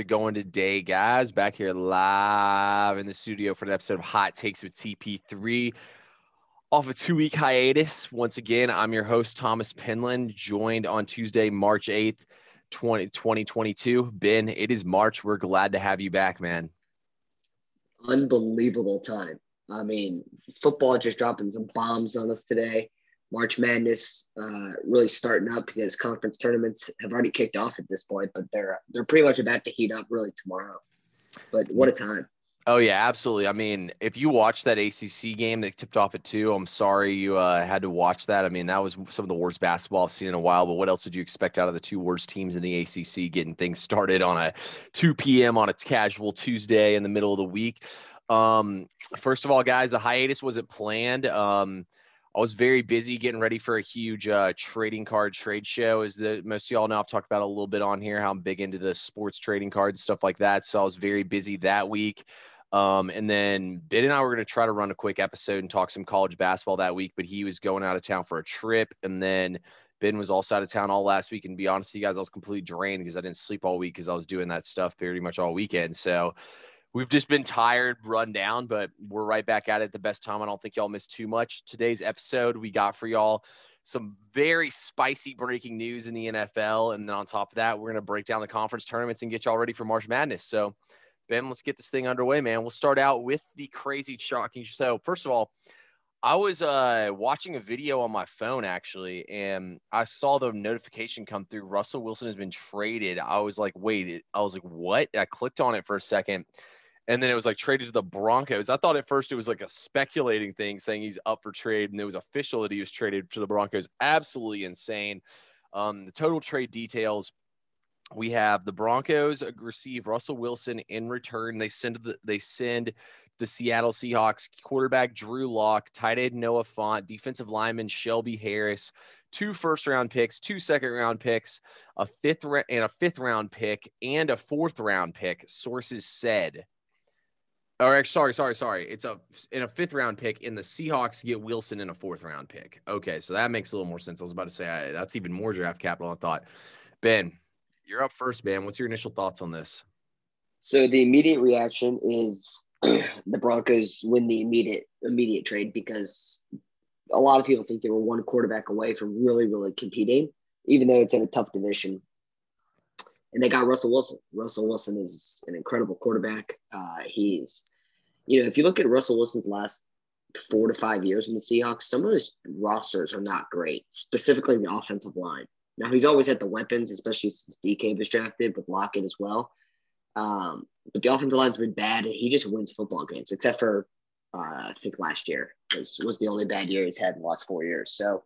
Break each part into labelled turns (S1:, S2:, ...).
S1: it going today, guys? Back here live in the studio for an episode of Hot Takes with TP3. Off a two week hiatus. Once again, I'm your host, Thomas Penland, joined on Tuesday, March 8th, 20, 2022. Ben, it is March. We're glad to have you back, man.
S2: Unbelievable time. I mean, football just dropping some bombs on us today. March Madness uh, really starting up because conference tournaments have already kicked off at this point, but they're they're pretty much about to heat up really tomorrow. But what a time!
S1: Oh yeah, absolutely. I mean, if you watched that ACC game that tipped off at two, I'm sorry you uh, had to watch that. I mean, that was some of the worst basketball I've seen in a while. But what else did you expect out of the two worst teams in the ACC getting things started on a 2 p.m. on a casual Tuesday in the middle of the week? Um, first of all, guys, the hiatus wasn't planned. Um, I was very busy getting ready for a huge uh, trading card trade show. As the most of y'all know, I've talked about a little bit on here how I'm big into the sports trading cards stuff like that. So I was very busy that week. Um, and then Ben and I were going to try to run a quick episode and talk some college basketball that week, but he was going out of town for a trip. And then Ben was also out of town all last week. And be honest with you guys, I was completely drained because I didn't sleep all week because I was doing that stuff pretty much all weekend. So we've just been tired, run down, but we're right back at it the best time. I don't think y'all missed too much. Today's episode, we got for y'all some very spicy breaking news in the NFL. And then on top of that, we're going to break down the conference tournaments and get y'all ready for March Madness. So, Ben, let's get this thing underway, man. We'll start out with the crazy shocking. So, first of all, I was uh, watching a video on my phone actually, and I saw the notification come through. Russell Wilson has been traded. I was like, wait, I was like, what? I clicked on it for a second and then it was like traded to the Broncos. I thought at first it was like a speculating thing saying he's up for trade, and it was official that he was traded to the Broncos. Absolutely insane. Um, the total trade details. We have the Broncos receive Russell Wilson in return. They send the they send the Seattle Seahawks quarterback Drew Lock, tight end Noah Fant, defensive lineman Shelby Harris, two first round picks, two second round picks, a fifth ra- and a fifth round pick, and a fourth round pick. Sources said or actually, sorry, sorry, sorry. It's a in a fifth round pick, and the Seahawks get Wilson in a fourth round pick. Okay, so that makes a little more sense. I was about to say I, that's even more draft capital. I thought. Ben, you're up first, man. What's your initial thoughts on this?
S2: So the immediate reaction is the Broncos win the immediate immediate trade because a lot of people think they were one quarterback away from really, really competing, even though it's in a tough division and they got Russell Wilson. Russell Wilson is an incredible quarterback. Uh, he's you know, if you look at Russell Wilson's last four to five years in the Seahawks, some of those rosters are not great, specifically the offensive line. Now he's always had the weapons, especially since DK was drafted with Lockett as well. Um, but the offensive line's been bad, and he just wins football games, except for uh, I think last year was was the only bad year he's had in the last four years. So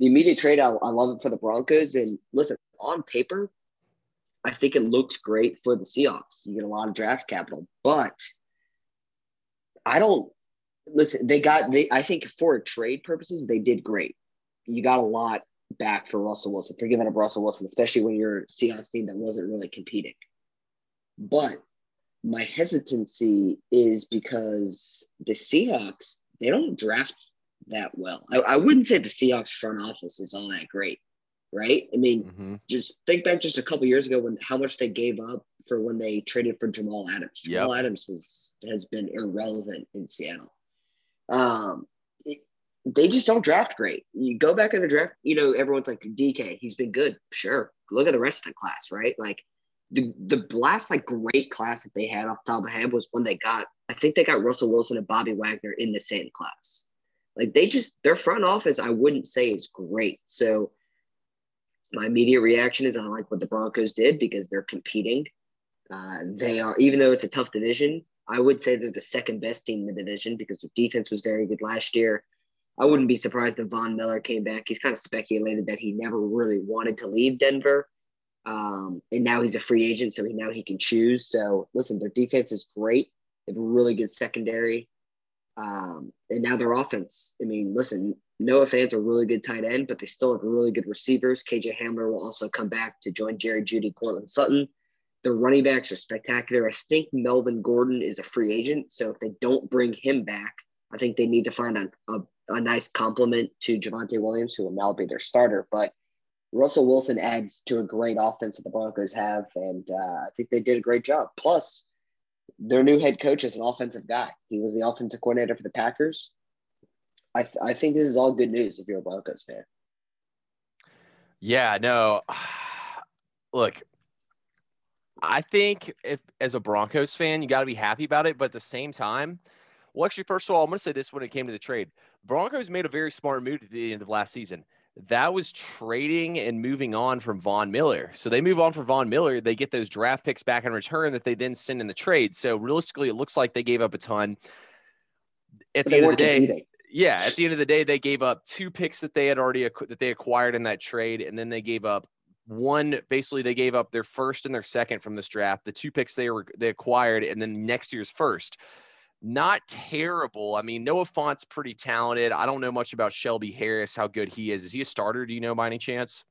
S2: the immediate trade, I, I love it for the Broncos. And listen, on paper, I think it looks great for the Seahawks. You get a lot of draft capital, but I don't listen. They got they. I think for trade purposes, they did great. You got a lot back for Russell Wilson for giving up Russell Wilson, especially when you're a Seahawks team that wasn't really competing. But my hesitancy is because the Seahawks they don't draft that well. I, I wouldn't say the Seahawks front office is all that great, right? I mean, mm-hmm. just think back just a couple years ago when how much they gave up for when they traded for Jamal Adams. Jamal yep. Adams has, has been irrelevant in Seattle. Um, it, they just don't draft great. You go back in the draft, you know, everyone's like DK, he's been good. Sure. Look at the rest of the class, right? Like the the last like great class that they had off the top of my head was when they got, I think they got Russell Wilson and Bobby Wagner in the same class. Like they just their front office, I wouldn't say is great. So my immediate reaction is I like what the Broncos did because they're competing. Uh, they are, even though it's a tough division, I would say they're the second best team in the division because their defense was very good last year. I wouldn't be surprised if Von Miller came back. He's kind of speculated that he never really wanted to leave Denver. Um, and now he's a free agent, so he, now he can choose. So listen, their defense is great. They have a really good secondary. Um, and now their offense. I mean, listen, Noah Fant's a really good tight end, but they still have really good receivers. KJ Hamler will also come back to join Jerry Jeudy, Courtland Sutton. The running backs are spectacular. I think Melvin Gordon is a free agent. So if they don't bring him back, I think they need to find a, a, a nice complement to Javonte Williams, who will now be their starter. But Russell Wilson adds to a great offense that the Broncos have, and uh, I think they did a great job. Plus, their new head coach is an offensive guy. He was the offensive coordinator for the Packers. I, th- I think this is all good news if you're a Broncos fan.
S1: Yeah, no. Look, I think if as a Broncos fan, you got to be happy about it, but at the same time, well, actually, first of all, I'm going to say this when it came to the trade. Broncos made a very smart move at the end of last season that was trading and moving on from Von Miller. So they move on for Von Miller. They get those draft picks back in return that they then send in the trade. So realistically, it looks like they gave up a ton. At but the end of the day, competing. Yeah, at the end of the day, they gave up two picks that they had already that they acquired in that trade, and then they gave up one. Basically, they gave up their first and their second from this draft, the two picks they were they acquired, and then next year's first not terrible. I mean, Noah Fant's pretty talented. I don't know much about Shelby Harris, how good he is. Is he a starter? Do you know by any chance?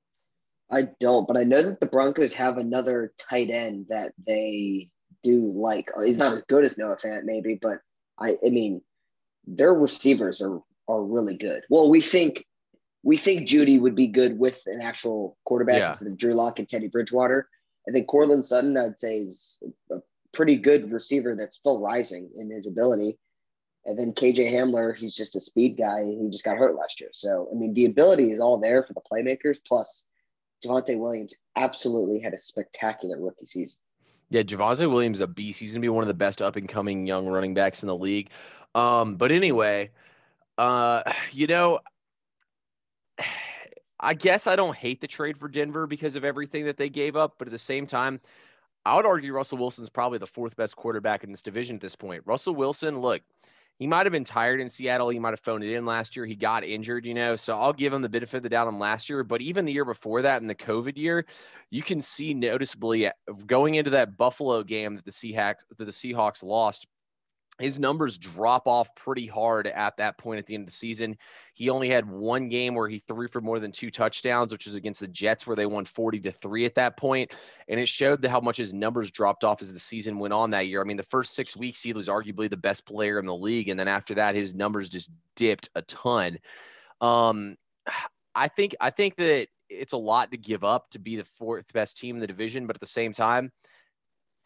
S2: I don't, but I know that the Broncos have another tight end that they do like. He's not as good as Noah Fant, maybe, but I, I mean, their receivers are are really good. Well, we think we think Jeudy would be good with an actual quarterback yeah. instead of Drew Lock and Teddy Bridgewater. I think Courtland Sutton, I'd say, is a pretty good receiver that's still rising in his ability. And then KJ Hamler, he's just a speed guy. He just got hurt last year. So, I mean, the ability is all there for the playmakers. Plus, Javonte Williams absolutely had a spectacular rookie season.
S1: Yeah, Javonte Williams is a beast. He's going to be one of the best up and coming young running backs in the league. Um, but anyway, uh, you know, I guess I don't hate the trade for Denver because of everything that they gave up. But at the same time, I would argue Russell Wilson's probably the fourth best quarterback in this division at this point. Russell Wilson, look, he might have been tired in Seattle. He might have phoned it in last year. He got injured, you know. So I'll give him the benefit of the doubt on last year. But even the year before that, in the COVID year, you can see noticeably going into that Buffalo game that the Seahawks that the Seahawks lost his numbers drop off pretty hard at that point at the end of the season. He only had one game where he threw for more than two touchdowns, which was against the Jets, where they won 40 to 3 at that point. And it showed how much his numbers dropped off as the season went on that year. I mean, the first six weeks, he was arguably the best player in the league. And then after that, his numbers just dipped a ton. Um, I think I think that it's a lot to give up to be the fourth best team in the division, but at the same time,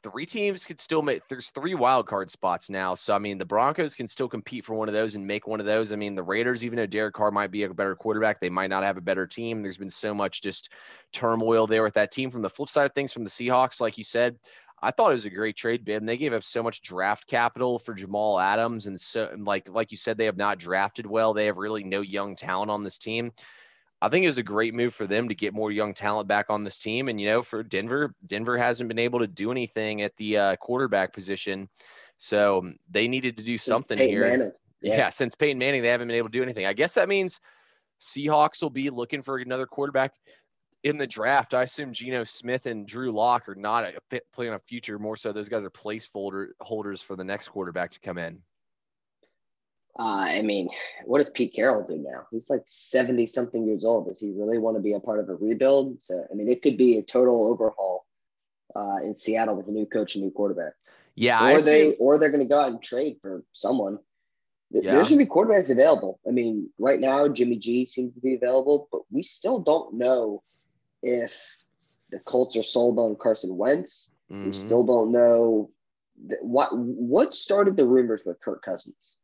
S1: three teams could still make there's three wild card spots now. So I mean the Broncos can still compete for one of those and make one of those. I mean the Raiders, even though Derek Carr might be a better quarterback, they might not have a better team. There's been so much just turmoil there with that team. From the flip side of things, from the Seahawks, like you said, I thought it was a great trade bid. And they gave up so much draft capital for Jamal Adams. And so like like you said, they have not drafted well. They have really no young talent on this team. I think it was a great move for them to get more young talent back on this team. And, you know, for Denver, Denver hasn't been able to do anything at the uh, quarterback position. So um, they needed to do something here. Yeah. yeah. Since Peyton Manning, they haven't been able to do anything. I guess that means Seahawks will be looking for another quarterback in the draft. I assume Geno Smith and Drew Lock are not a fit, playing a future. More so, those guys are placeholder holders for the next quarterback to come in.
S2: Uh, I mean, what does Pete Carroll do now? He's like 70 something years old. Does he really want to be a part of a rebuild? So, I mean, it could be a total overhaul uh, in Seattle with a new coach and new quarterback.
S1: Yeah.
S2: Or they, or they're going to go out and trade for someone. Yeah. There's going to be quarterbacks available. I mean, right now, Jimmy G seems to be available, but we still don't know if the Colts are sold on Carson Wentz. Mm-hmm. We still don't know what what started the rumors with Kirk Cousins.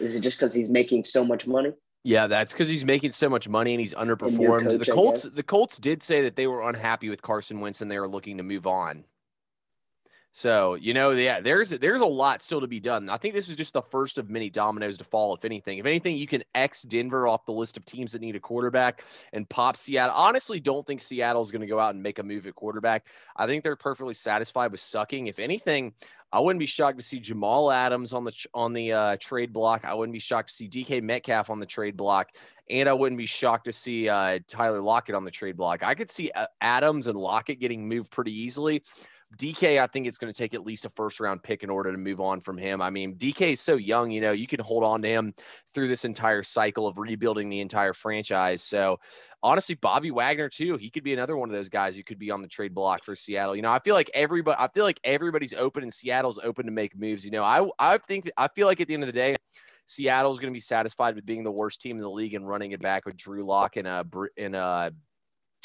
S2: Is it just because he's making so much money?
S1: Yeah, that's because he's making so much money and he's underperformed. Coach, the Colts, the Colts did say that they were unhappy with Carson Wentz and they were looking to move on. So you know, yeah, there's there's a lot still to be done. I think this is just the first of many dominoes to fall. If anything, if anything, you can X Denver off the list of teams that need a quarterback and pop Seattle. Honestly, don't think Seattle's going to go out and make a move at quarterback. I think they're perfectly satisfied with sucking. If anything, I wouldn't be shocked to see Jamal Adams on the on the uh, trade block. I wouldn't be shocked to see DK Metcalf on the trade block, and I wouldn't be shocked to see uh, Tyler Lockett on the trade block. I could see uh, Adams and Lockett getting moved pretty easily. DK, I think it's going to take at least a first round pick in order to move on from him. I mean, DK is so young, you know, you can hold on to him through this entire cycle of rebuilding the entire franchise. So, honestly, Bobby Wagner too, he could be another one of those guys who could be on the trade block for Seattle. You know, I feel like everybody, I feel like everybody's open and Seattle's open to make moves. You know, I I think I feel like at the end of the day. Seattle's going to be satisfied with being the worst team in the league and running it back with Drew Lock and uh and uh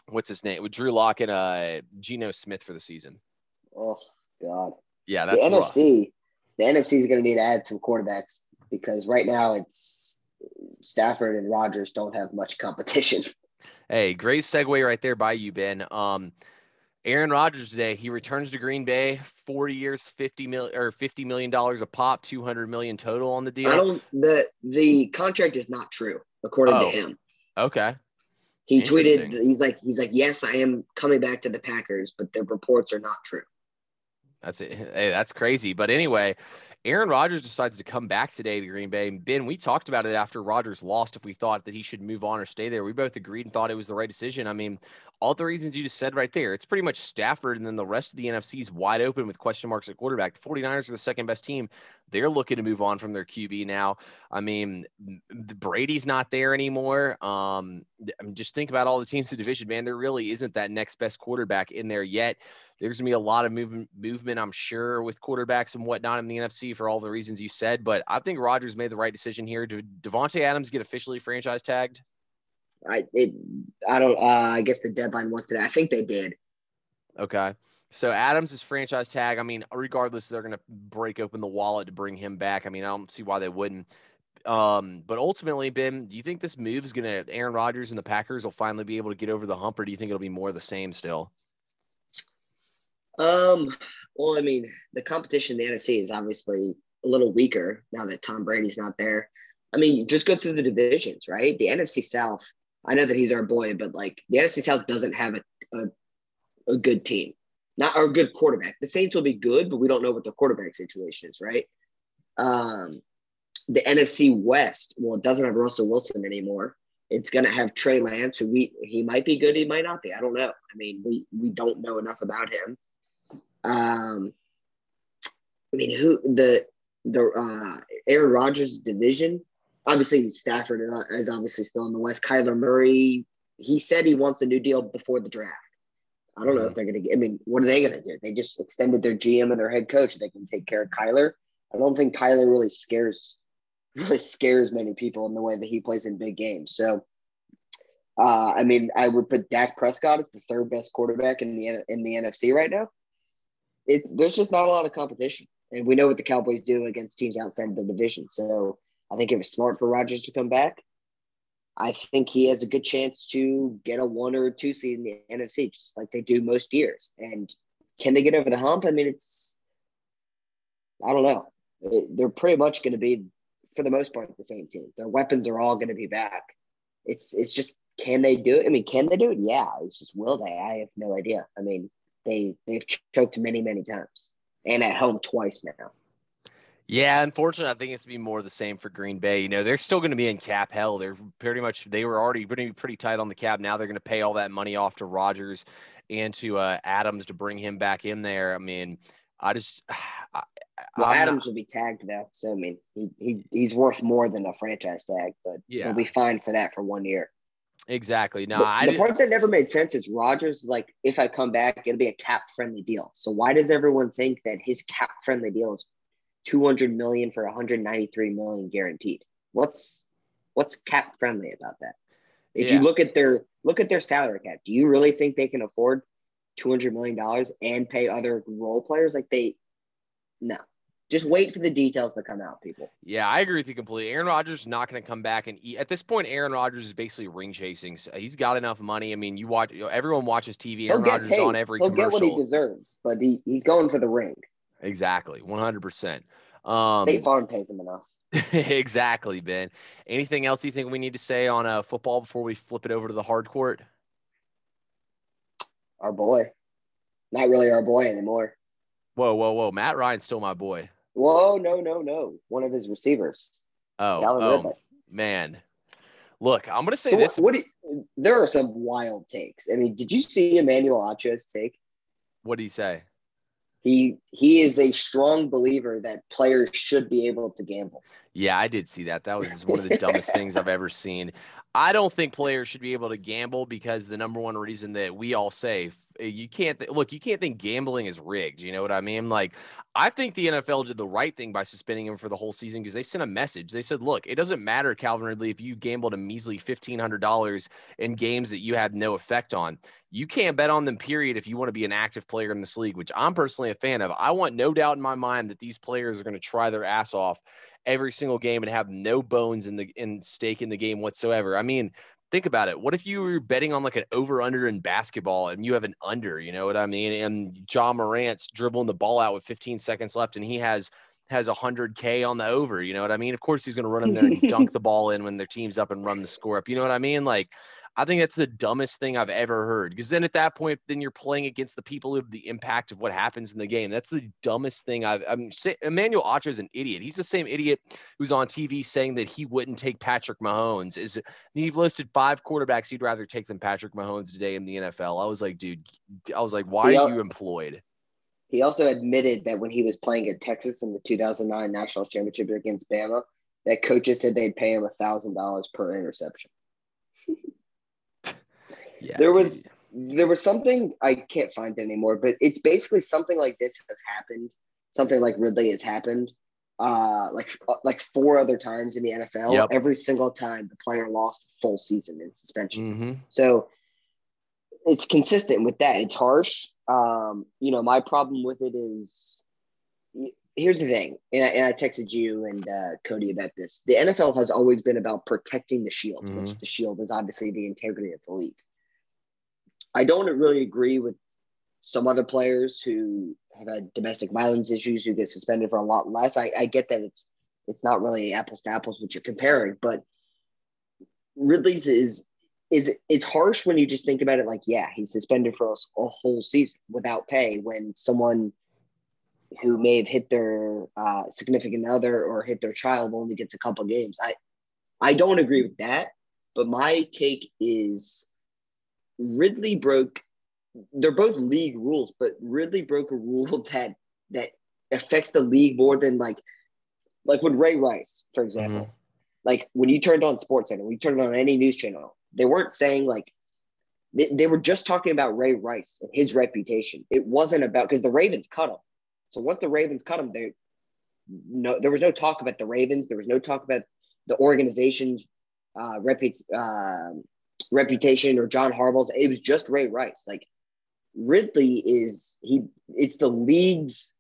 S1: what's his name? With Drew Lock and uh Geno Smith for the season.
S2: Oh God.
S1: Yeah, that's
S2: the
S1: rough.
S2: NFC. The NFC is going to need to add some quarterbacks because right now it's Stafford and Rodgers don't have much competition.
S1: Hey, great segue right there by you, Ben. Um, Aaron Rodgers today, he returns to Green Bay, 40 years, 50 million or 50 million dollars a pop, 200 million total on the deal.
S2: I don't the the contract is not true according
S1: Oh.
S2: to him.
S1: Okay.
S2: He tweeted he's like he's like yes, I am coming back to the Packers, but the reports are not true.
S1: That's it. Hey, that's crazy. But anyway, Aaron Rodgers decides to come back today to Green Bay. And Ben, we talked about it after Rodgers lost if we thought that he should move on or stay there. We both agreed and thought it was the right decision. I mean, all the reasons you just said right there. It's pretty much Stafford, and then the rest of the NFC is wide open with question marks at quarterback. The 49ers are the second best team. They're looking to move on from their QB now. I mean, Brady's not there anymore. Um, I mean, just think about all the teams in the division, man. There really isn't that next best quarterback in there yet. There's gonna be a lot of movement, movement, I'm sure, with quarterbacks and whatnot in the NFC for all the reasons you said. But I think Rodgers made the right decision here. Did Davante Adams get officially franchise tagged?
S2: I it I don't uh, I guess the deadline was today. I think they did.
S1: Okay. So Adams is franchise tag. I mean, regardless, they're going to break open the wallet to bring him back. I mean, I don't see why they wouldn't. Um, but ultimately, Ben, do you think this move is going to Aaron Rodgers and the Packers will finally be able to get over the hump, or do you think it'll be more the same still?
S2: Um, well, I mean, the competition in the NFC is obviously a little weaker now that Tom Brady's not there. I mean, just go through the divisions, right? The NFC South. I know that he's our boy, but like the NFC South doesn't have a a, a good team, not a good quarterback. The Saints will be good, but we don't know what the quarterback situation is, right? Um, the NFC West. Well, it doesn't have Russell Wilson anymore. It's gonna have Trey Lance, who we he might be good, he might not be. I don't know. I mean, we we don't know enough about him. Um, I mean, who the the uh, Aaron Rodgers division? Obviously, Stafford is obviously still in the West. Kyler Murray, he said he wants a new deal before the draft. I don't know if they're going to get. I mean, what are they going to do? They just extended their GM and their head coach. They can take care of Kyler. I don't think Kyler really scares really scares many people in the way that he plays in big games. So, uh, I mean, I would put Dak Prescott as the third best quarterback in the in the NFC right now. It there's just not a lot of competition, and we know what the Cowboys do against teams outside of the division. So, I think it was smart for Rodgers to come back. I think he has a good chance to get a one or two seed in the NFC, just like they do most years. And can they get over the hump? I mean, it's I don't know. They're pretty much going to be, for the most part, the same team. Their weapons are all going to be back. It's it's just can they do it? I mean, can they do it? Yeah. It's just will they? I have no idea. I mean, they they've choked many many times and at home twice now.
S1: Yeah, unfortunately, I think it's gonna be more of the same for Green Bay. You know, they're still going to be in cap hell. They're pretty much they were already pretty pretty tight on the cap. Now they're going to pay all that money off to Rodgers and to uh, Adams to bring him back in there. I mean, I just I,
S2: Well,
S1: I'm not-
S2: Adams will be tagged though, so I mean, he, he he's worth more than a franchise tag, but
S1: Yeah.
S2: he'll be fine for that for one year.
S1: Exactly. No,
S2: the,
S1: I
S2: the part that never made sense is Rodgers. Like, if I come back, it'll be a cap friendly deal. So why does everyone think that his cap friendly deal is two hundred million for one hundred ninety three million guaranteed? What's what's cap friendly about that? If
S1: Yeah.
S2: you look at their look at their salary cap, do you really think they can afford two hundred million dollars and pay other role players? Like they, no. Just wait for the details to come out, people.
S1: Yeah, I agree with you completely. Aaron Rodgers is not going to come back and eat. At this point, Aaron Rodgers is basically ring chasing. So he's got enough money. I mean, you watch. Everyone watches TV. Aaron Rodgers
S2: paid.
S1: on every
S2: He'll
S1: commercial.
S2: get what he deserves, but he, he's going for the ring.
S1: exactly, one hundred percent. Um,
S2: State Farm pays him enough.
S1: exactly, Ben. Anything else you think we need to say on uh, football before we flip it over to the hard court?
S2: Our boy. Not really our boy anymore.
S1: Whoa, whoa, whoa! Matt Ryan's still my boy.
S2: Whoa, no, no, no. One of his receivers.
S1: Oh,
S2: Calvin
S1: oh
S2: Ridley.
S1: man. Look, I'm gonna say
S2: So
S1: this.
S2: what, what do you, there are some wild takes. I mean, did you see Emmanuel Acho's take?
S1: What do you say?
S2: He he is a strong believer that players should be able to gamble.
S1: Yeah, I did see that. That was one of the dumbest things I've ever seen. I don't think players should be able to gamble because the number one reason that we all say eh, you can't th- look, you can't think gambling is rigged. You know what I mean? Like, I think the NFL did the right thing by suspending him for the whole season because they sent a message. They said, look, it doesn't matter, Calvin Ridley, if you gambled a measly $1,500 in games that you had no effect on. You can't bet on them, period, if you want to be an active player in this league, which I'm personally a fan of. I want no doubt in my mind that these players are going to try their ass off every single game and have no bones in the in stake in the game whatsoever. I mean, think about it. What if you were betting on like an over under in basketball and you have an under, you know what I mean? And Ja Morant's dribbling the ball out with 15 seconds left and he has has 100k on the over, you know what I mean? Of course he's going to run in there and dunk the ball in when their team's up and run the score up. You know what I mean? Like I think that's the dumbest thing I've ever heard. Because then at that point, then you're playing against the people of the impact of what happens in the game. That's the dumbest thing I've. I'm Emmanuel Acho is an idiot. He's the same idiot who's on TV saying that he wouldn't take Patrick Mahomes. Is he listed five quarterbacks he'd rather take than Patrick Mahomes today in the NFL? I was like, dude, I was like, why are you employed?
S2: He also admitted that when he was playing at Texas in the 2009 national championship against Bama, that coaches said they'd pay him a thousand dollars per interception. Yeah, there was there was something I can't find anymore, but it's basically something like this has happened. Something like Ridley has happened, uh, like like four other times in the NFL. Yep. Every single time the player lost full season in suspension. Mm-hmm. So it's consistent with that. It's harsh. Um, you know, my problem with it is here's the thing, and I, and I texted you and uh, Cody about this. The NFL has always been about protecting the shield, mm-hmm. which the shield is obviously the integrity of the league. I don't really agree with some other players who have had domestic violence issues who get suspended for a lot less. I, I get that it's it's not really apples to apples what you're comparing, but Ridley's is is it's harsh when you just think about it like, yeah, he's suspended for a, a whole season without pay when someone who may have hit their uh, significant other or hit their child only gets a couple games. I I don't agree with that, but my take is Ridley broke. They're both league rules, but Ridley broke a rule that that affects the league more than like like with Ray Rice, for example. Mm-hmm. Like when you turned on Sports Center, when you turned on any news channel, they weren't saying like they, they were just talking about Ray Rice and his reputation. It wasn't about because the Ravens cut him. So once the Ravens cut him, there no there was no talk about the Ravens. There was no talk about the organization's uh, repu- uh, reputation or John Harbaugh's. It was just Ray Rice. Like Ridley is he. It's the league's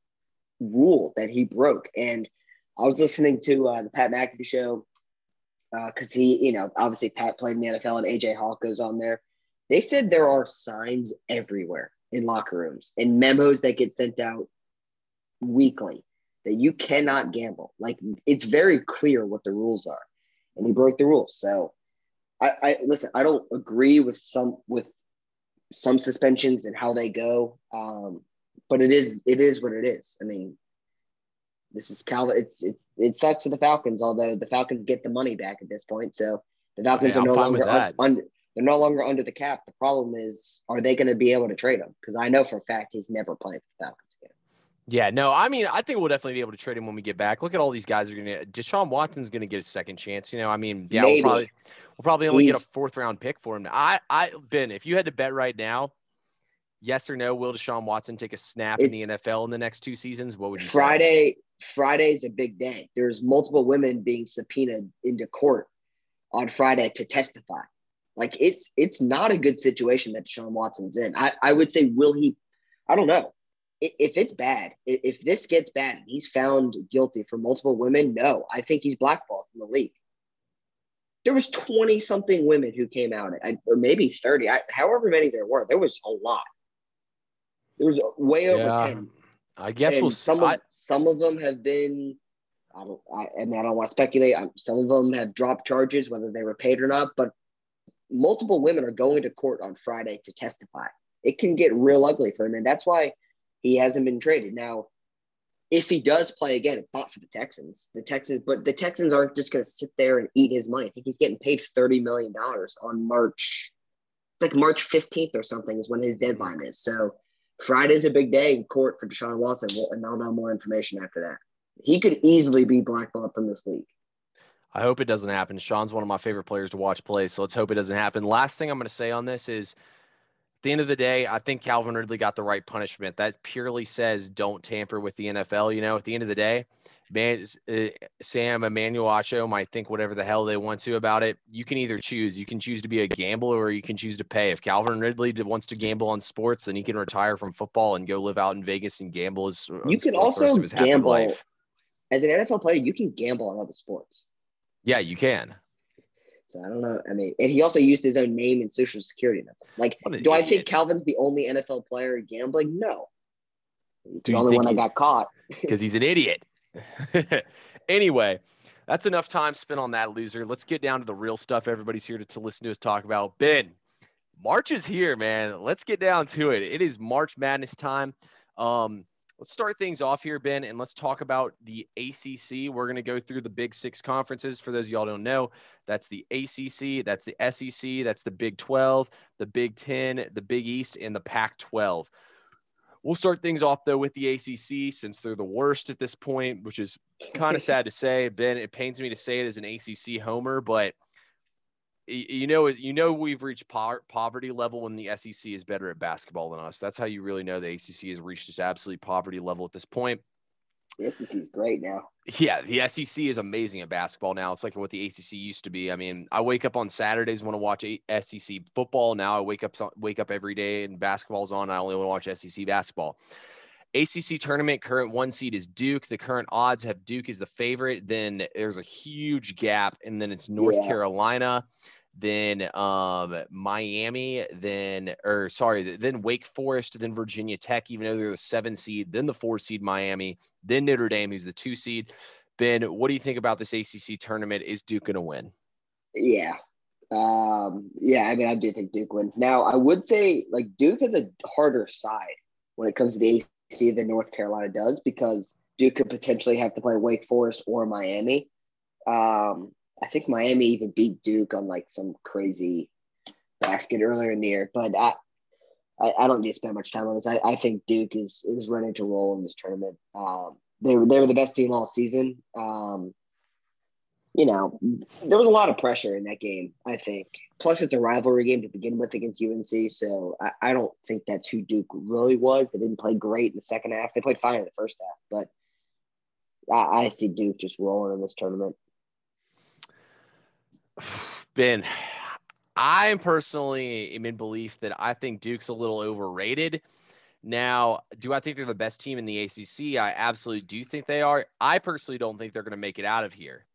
S2: rule that he broke. And I was listening to uh, the Pat McAfee show because uh, he, you know, obviously Pat played in the NFL and AJ Hawk goes on there. They said there are signs everywhere in locker rooms and memos that get sent out weekly that you cannot gamble. Like it's very clear what the rules are, and he broke the rules. So I, I listen. I don't agree with some with some suspensions and how they go, um, but it is it is what it is. I mean, this is Calvin. It's it's it sucks for the Falcons, although the Falcons get the money back at this point. So the Falcons are no longer un, under they're no longer under the cap. The problem is, are they going to be able to trade him? Because I know for a fact he's never playing for the Falcons.
S1: Yeah, no, I mean, I think we'll definitely be able to trade him when we get back. Look at all these guys are going to. Deshaun Watson's going to get a second chance. You know, I mean, yeah, Maybe. we'll probably we'll probably only He's, get a fourth round pick for him. I, I, Ben, if you had to bet right now, yes or no, will Deshaun Watson take a snap in the NFL in the next two seasons? What would you
S2: Friday, say? Friday's a big day. There's multiple women being subpoenaed into court on Friday to testify. Like it's it's not a good situation that Deshaun Watson's in. I, I would say, will he? I don't know if it's bad, if this gets bad and he's found guilty for multiple women, no, I think he's blackballed from the league. There was 20 something women who came out, or maybe 30, I, however many there were. There was a lot. There was way over yeah, 10.
S1: I guess we'll,
S2: some I, of some of them have been. I don't. I, I mean, I don't want to speculate. Um, some of them have dropped charges, whether they were paid or not. But multiple women are going to court on Friday to testify. It can get real ugly for him, and that's why he hasn't been traded. Now, if he does play again, it's not for the Texans. The Texans, but the Texans aren't just going to sit there and eat his money. I think he's getting paid thirty million dollars on March. It's like March fifteenth or something is when his deadline is. So Friday's a big day in court for Deshaun Watson, and I'll know more information after that. He could easily be blackballed from this league.
S1: I hope it doesn't happen. Sean's one of my favorite players to watch play, so let's hope it doesn't happen. Last thing I'm going to say on this is the end of the day, I think Calvin Ridley got the right punishment. That purely says don't tamper with the NFL. You know, at the end of the day, man, uh, Sam Emanuel might think whatever the hell they want to about it. You can either choose. You can choose to be a gambler or you can choose to pay. If Calvin Ridley wants to gamble on sports, then he can retire from football and go live out in Vegas and gamble his.
S2: You can also gamble as an NFL player. You can gamble on other sports.
S1: Yeah, you can.
S2: So I don't know. I mean, and he also used his own name and social security number. Like, do idiot. I think Calvin's the only NFL player gambling? No. He's do the only one that got caught.
S1: Because he's an idiot. anyway, that's enough time spent on that loser. Let's get down to the real stuff everybody's here to, to listen to us talk about. Ben, March is here, man. Let's get down to it. It is March Madness time. Um, Let's start things off here, Ben, and let's talk about the ACC. We're going to go through the Big Six conferences. For those y'all don't know, that's the ACC, that's the SEC, that's the Big 12, the Big 10, the Big East, and the Pac 12. We'll start things off though with the ACC since they're the worst at this point, which is kind of sad to say. Ben, it pains me to say it as an ACC homer, but you know, you know, we've reached po- poverty level when the SEC is better at basketball than us. That's how you really know the ACC has reached its absolute poverty level at this point.
S2: The SEC is great now.
S1: Yeah, the SEC is amazing at basketball now. It's like what the ACC used to be. I mean, I wake up on Saturdays want to watch SEC football. Now I wake up wake up every day and basketball's on. I only want to watch SEC basketball. ACC tournament current one seed is Duke. The current odds have Duke as the favorite. Then there's a huge gap, and then it's North yeah. Carolina, then um, Miami, then or sorry, then Wake Forest, then Virginia Tech, even though they're the seven seed, then the four seed Miami, then Notre Dame, who's the two seed. Ben, what do you think about this ACC tournament? Is Duke going to win?
S2: Yeah. Um, yeah, I mean, I do think Duke wins. Now, I would say like Duke has a harder side when it comes to the see than North Carolina does because Duke could potentially have to play Wake Forest or Miami. Um, I think Miami even beat Duke on like some crazy basket earlier in the year, but I, I, I don't need to spend much time on this. I, I think Duke is is running to roll in this tournament. Um, they were they were the best team all season. Um, you know, there was a lot of pressure in that game, I think. Plus, it's a rivalry game to begin with against UNC. So I, I, don't think that's who Duke really was. They didn't play great in the second half. They played fine in the first half, but I, I see Duke just rolling in this tournament.
S1: Ben, I am personally am in belief that I think Duke's a little overrated. Now, do I think they're the best team in the ACC? I absolutely do think they are. I personally don't think they're going to make it out of here.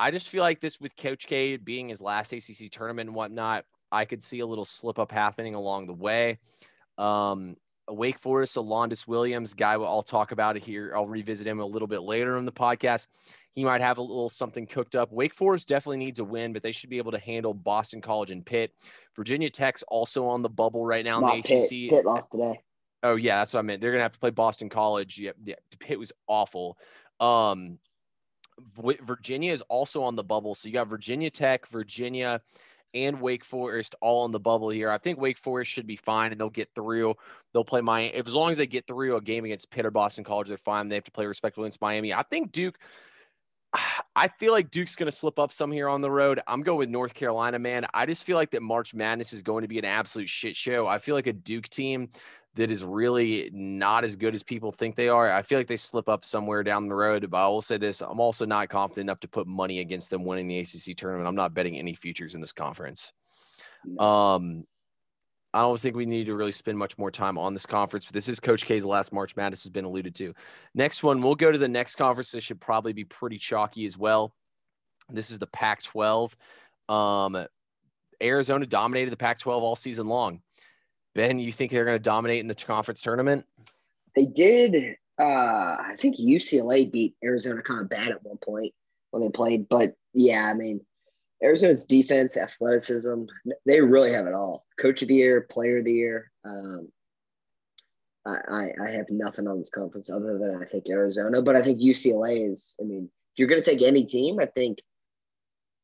S1: I just feel like this with Coach K being his last ACC tournament and whatnot, I could see a little slip up happening along the way. Um, Wake Forest, Alondes Williams, guy I'll talk about it here. I'll revisit him a little bit later in the podcast. He might have a little something cooked up. Wake Forest definitely needs a win, but they should be able to handle Boston College and Pitt. Virginia Tech's also on the bubble right now in
S2: Not
S1: the
S2: ACC. Pitt lost today.
S1: Oh yeah, that's what I meant. They're gonna have to play Boston College. Yeah, yeah Pitt was awful. Um, Virginia is also on the bubble. So you got Virginia Tech, Virginia, and Wake Forest all on the bubble here. I think Wake Forest should be fine and they'll get through. They'll play Miami. If, As long as they get through a game against Pitt or Boston College, they're fine. They have to play respectfully against Miami. I think Duke. I feel like Duke's going to slip up some here on the road. I'm going with North Carolina, man. I just feel like that March Madness is going to be an absolute shit show. I feel like a Duke team that is really not as good as people think they are. I feel like they slip up somewhere down the road. But I will say this: I'm also not confident enough to put money against them winning the ACC tournament. I'm not betting any futures in this conference. Um, I don't think we need to really spend much more time on this conference, but this is Coach K's last March Madness has been alluded to. Next one, we'll go to the next conference. This should probably be pretty chalky as well. This is the Pac 12. Um, Arizona dominated the Pac 12 all season long. Ben, you think they're going to dominate in the conference tournament?
S2: They did. Uh, I think UCLA beat Arizona kind of bad at one point when they played, but yeah, I mean, Arizona's defense, athleticism, they really have it all. Coach of the year, player of the year. Um, I, I have nothing on this conference other than I think Arizona, but I think UCLA is. I mean, if you're going to take any team, I think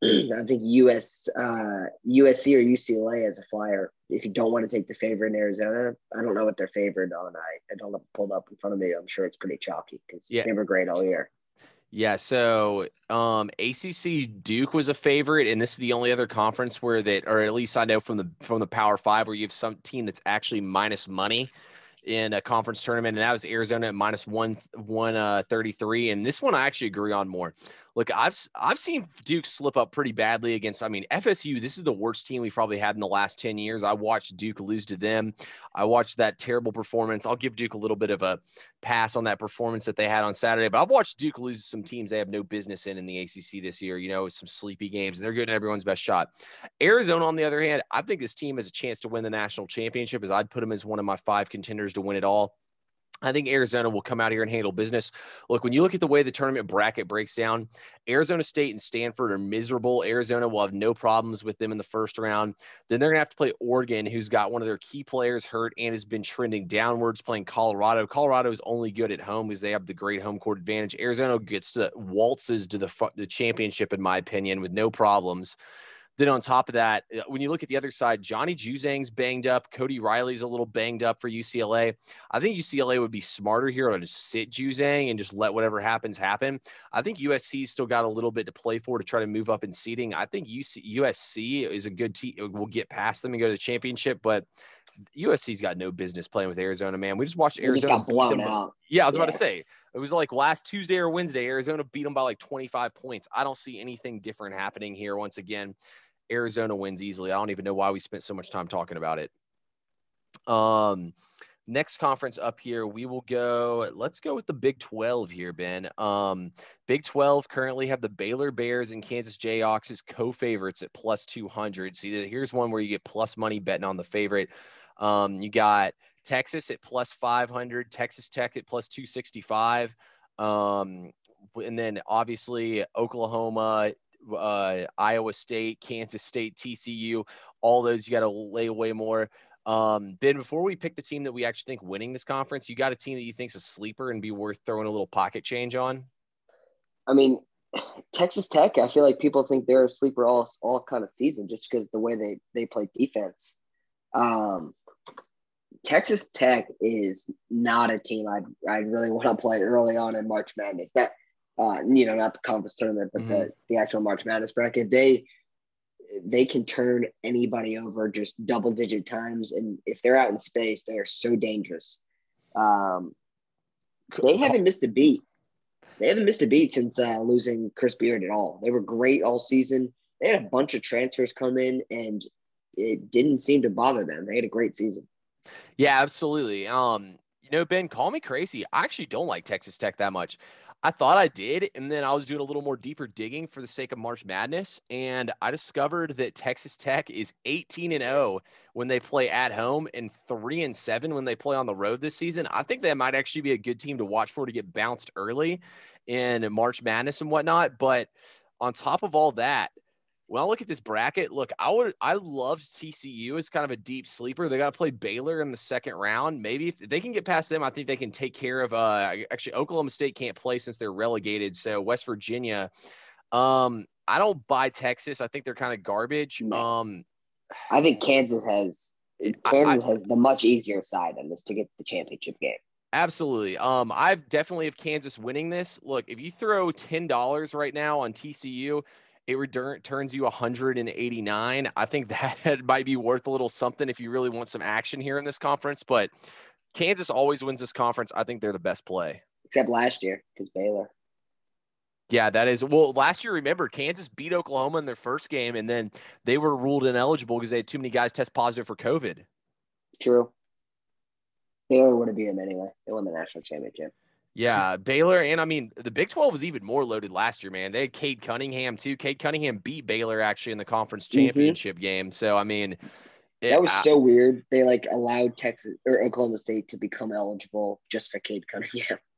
S2: I think US uh, USC or UCLA as a flyer. If you don't want to take the favorite in Arizona, I don't know what they're favored on. I, I don't have it pulled up in front of me. I'm sure it's pretty chalky because yeah. they were great all year.
S1: Yeah, so um, ACC Duke was a favorite, and this is the only other conference where that, or at least I know from the from the Power Five, where you have some team that's actually minus money in a conference tournament, and that was Arizona at minus one one uh, thirty three. And this one I actually agree on more. Look, I've I've seen Duke slip up pretty badly against. I mean, FSU. This is the worst team we've probably had in the last ten years. I watched Duke lose to them. I watched that terrible performance. I'll give Duke a little bit of a pass on that performance that they had on Saturday, but I've watched Duke lose some teams they have no business in in the ACC this year. You know, some sleepy games, and they're getting everyone's best shot. Arizona, on the other hand, I think this team has a chance to win the national championship. As I'd put them as one of my five contenders to win it all. I think Arizona will come out here and handle business. Look, when you look at the way the tournament bracket breaks down, Arizona State and Stanford are miserable. Arizona will have no problems with them in the first round. Then they're going to have to play Oregon, who's got one of their key players hurt and has been trending downwards, playing Colorado. Colorado is only good at home because they have the great home court advantage. Arizona gets to waltzes to the, the championship, in my opinion, with no problems. Then on top of that, uh, when you look at the other side, Johnny Juzang's banged up. Cody Riley's a little banged up for UCLA. I think UCLA would be smarter here to just sit Juzang and just let whatever happens happen. I think USC still got a little bit to play for to try to move up in seeding. I think UC, USC is a good team. We'll get past them and go to the championship, but USC's got no business playing with Arizona, man. We just watched Arizona
S2: just blown out.
S1: Yeah, I was yeah. about to say it was like last Tuesday or Wednesday. Arizona beat them by like 25 points. I don't see anything different happening here once again. Arizona wins easily. I don't even know why we spent so much time talking about it. Um, next conference up here, we will go. Let's go with the Big 12 here, Ben. Um, Big 12 currently have the Baylor Bears and Kansas Jayhawks as co-favorites at plus 200. See, here's one where you get plus money betting on the favorite. Um, you got Texas at plus 500, Texas Tech at plus 265. Um, and then obviously Oklahoma, uh, Iowa State, Kansas State, TCU, all those you got to lay away more. Um, ben, before we pick the team that we actually think winning this conference, you got a team that you think's a sleeper and be worth throwing a little pocket change on?
S2: I mean, Texas Tech, I feel like people think they're a sleeper all all kind of season just because the way they they play defense. Um, Texas Tech is not a team I'd I'd really want to play early on in March Madness. That uh, you know, not the conference tournament, but mm-hmm. the, the actual March Madness bracket, they they can turn anybody over just double digit times. And if they're out in space, they are so dangerous. Um, they haven't missed a beat. They haven't missed a beat since uh, losing Chris Beard at all. They were great all season. They had a bunch of transfers come in, and it didn't seem to bother them. They had a great season.
S1: Yeah, absolutely. Um, you know, Ben, call me crazy. I actually don't like Texas Tech that much. I thought I did. And then I was doing a little more deeper digging for the sake of March Madness. And I discovered that Texas Tech is 18 and 0 when they play at home and 3 and 7 when they play on the road this season. I think that might actually be a good team to watch for to get bounced early in March Madness and whatnot. But on top of all that, when I look at this bracket, look, I would I loved TCU as kind of a deep sleeper. They got to play Baylor in the second round. Maybe if they can get past them, I think they can take care of. Uh, actually, Oklahoma State can't play since they're relegated. So West Virginia, um, I don't buy Texas. I think they're kind of garbage. Um,
S2: I think Kansas has Kansas I, has the much easier side on this to get the championship game.
S1: Absolutely. Um, I've definitely have Kansas winning this. Look, if you throw ten dollars right now on TCU it return, turns you 189. I think that might be worth a little something if you really want some action here in this conference. But Kansas always wins this conference. I think they're the best play.
S2: Except last year, because Baylor.
S1: Yeah, that is well. Last year, remember Kansas beat Oklahoma in their first game, and then they were ruled ineligible because they had too many guys test positive for COVID.
S2: True. Baylor would have beat them anyway. They won the national championship.
S1: Yeah, Baylor, and I mean the Big Twelve was even more loaded last year, man. They had Cade Cunningham too. Cade Cunningham beat Baylor actually in the conference mm-hmm. championship mm-hmm. game. So I mean,
S2: it, that was so weird. They like allowed Texas or Oklahoma State to become eligible just for Cade Cunningham.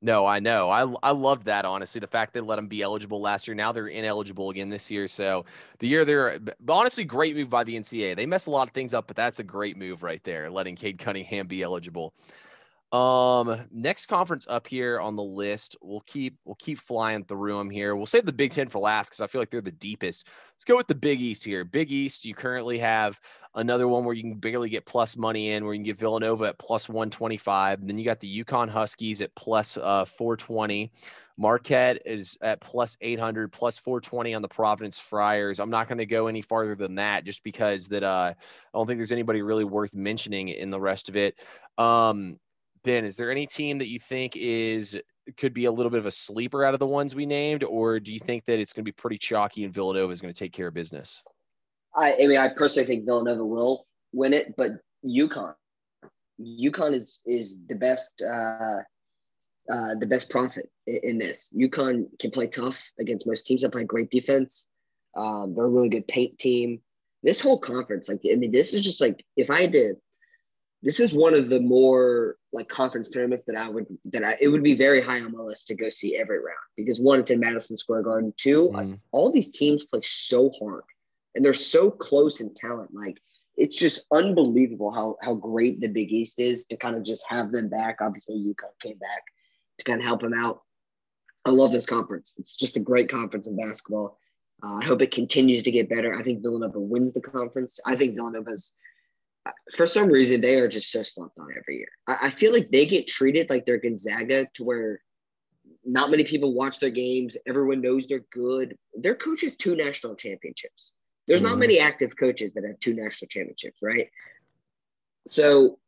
S1: No, I know. I I loved that honestly. The fact they let them be eligible last year. Now they're ineligible again this year. So the year they're honestly great move by the NCAA. They messed a lot of things up, but that's a great move right there, letting Cade Cunningham be eligible. Um, next conference up here on the list. We'll keep we'll keep flying through them here. We'll save the Big Ten for last because I feel like they're the deepest. Let's go with the Big East here. Big East, you currently have another one where you can barely get plus money in, where you can get Villanova at plus 125. Then you got the UConn Huskies at plus uh 420. Marquette is at plus 800, plus 420 on the Providence Friars. I'm not going to go any farther than that just because that uh, I don't think there's anybody really worth mentioning in the rest of it. Um, Ben, is there any team that you think is could be a little bit of a sleeper out of the ones we named, or do you think that it's going to be pretty chalky and Villanova is going to take care of business?
S2: I, I mean, I personally think Villanova will win it, but UConn, UConn is is the best uh, uh, the best profit in, this. UConn can play tough against most teams that play great defense. Um, they're a really good paint team. This whole conference, like I mean, this is just like if I had to this is one of the more like conference tournaments that I would that I it would be very high on my list to go see every round because one, it's in Madison Square Garden. Two, mm. all these teams play so hard and they're so close in talent. Like it's just unbelievable how how great the Big East is to kind of just have them back. Obviously, UConn came back to kind of help them out. I love this conference. It's just a great conference in basketball. Uh, I hope it continues to get better. I think Villanova wins the conference. I think Villanova's for some reason they are just so slumped on every year. I, I, feel like they get treated like they're Gonzaga to where not many people watch their games. Everyone knows they're good. Their coach has two national championships. There's mm-hmm. not many active coaches that have two national championships, right? So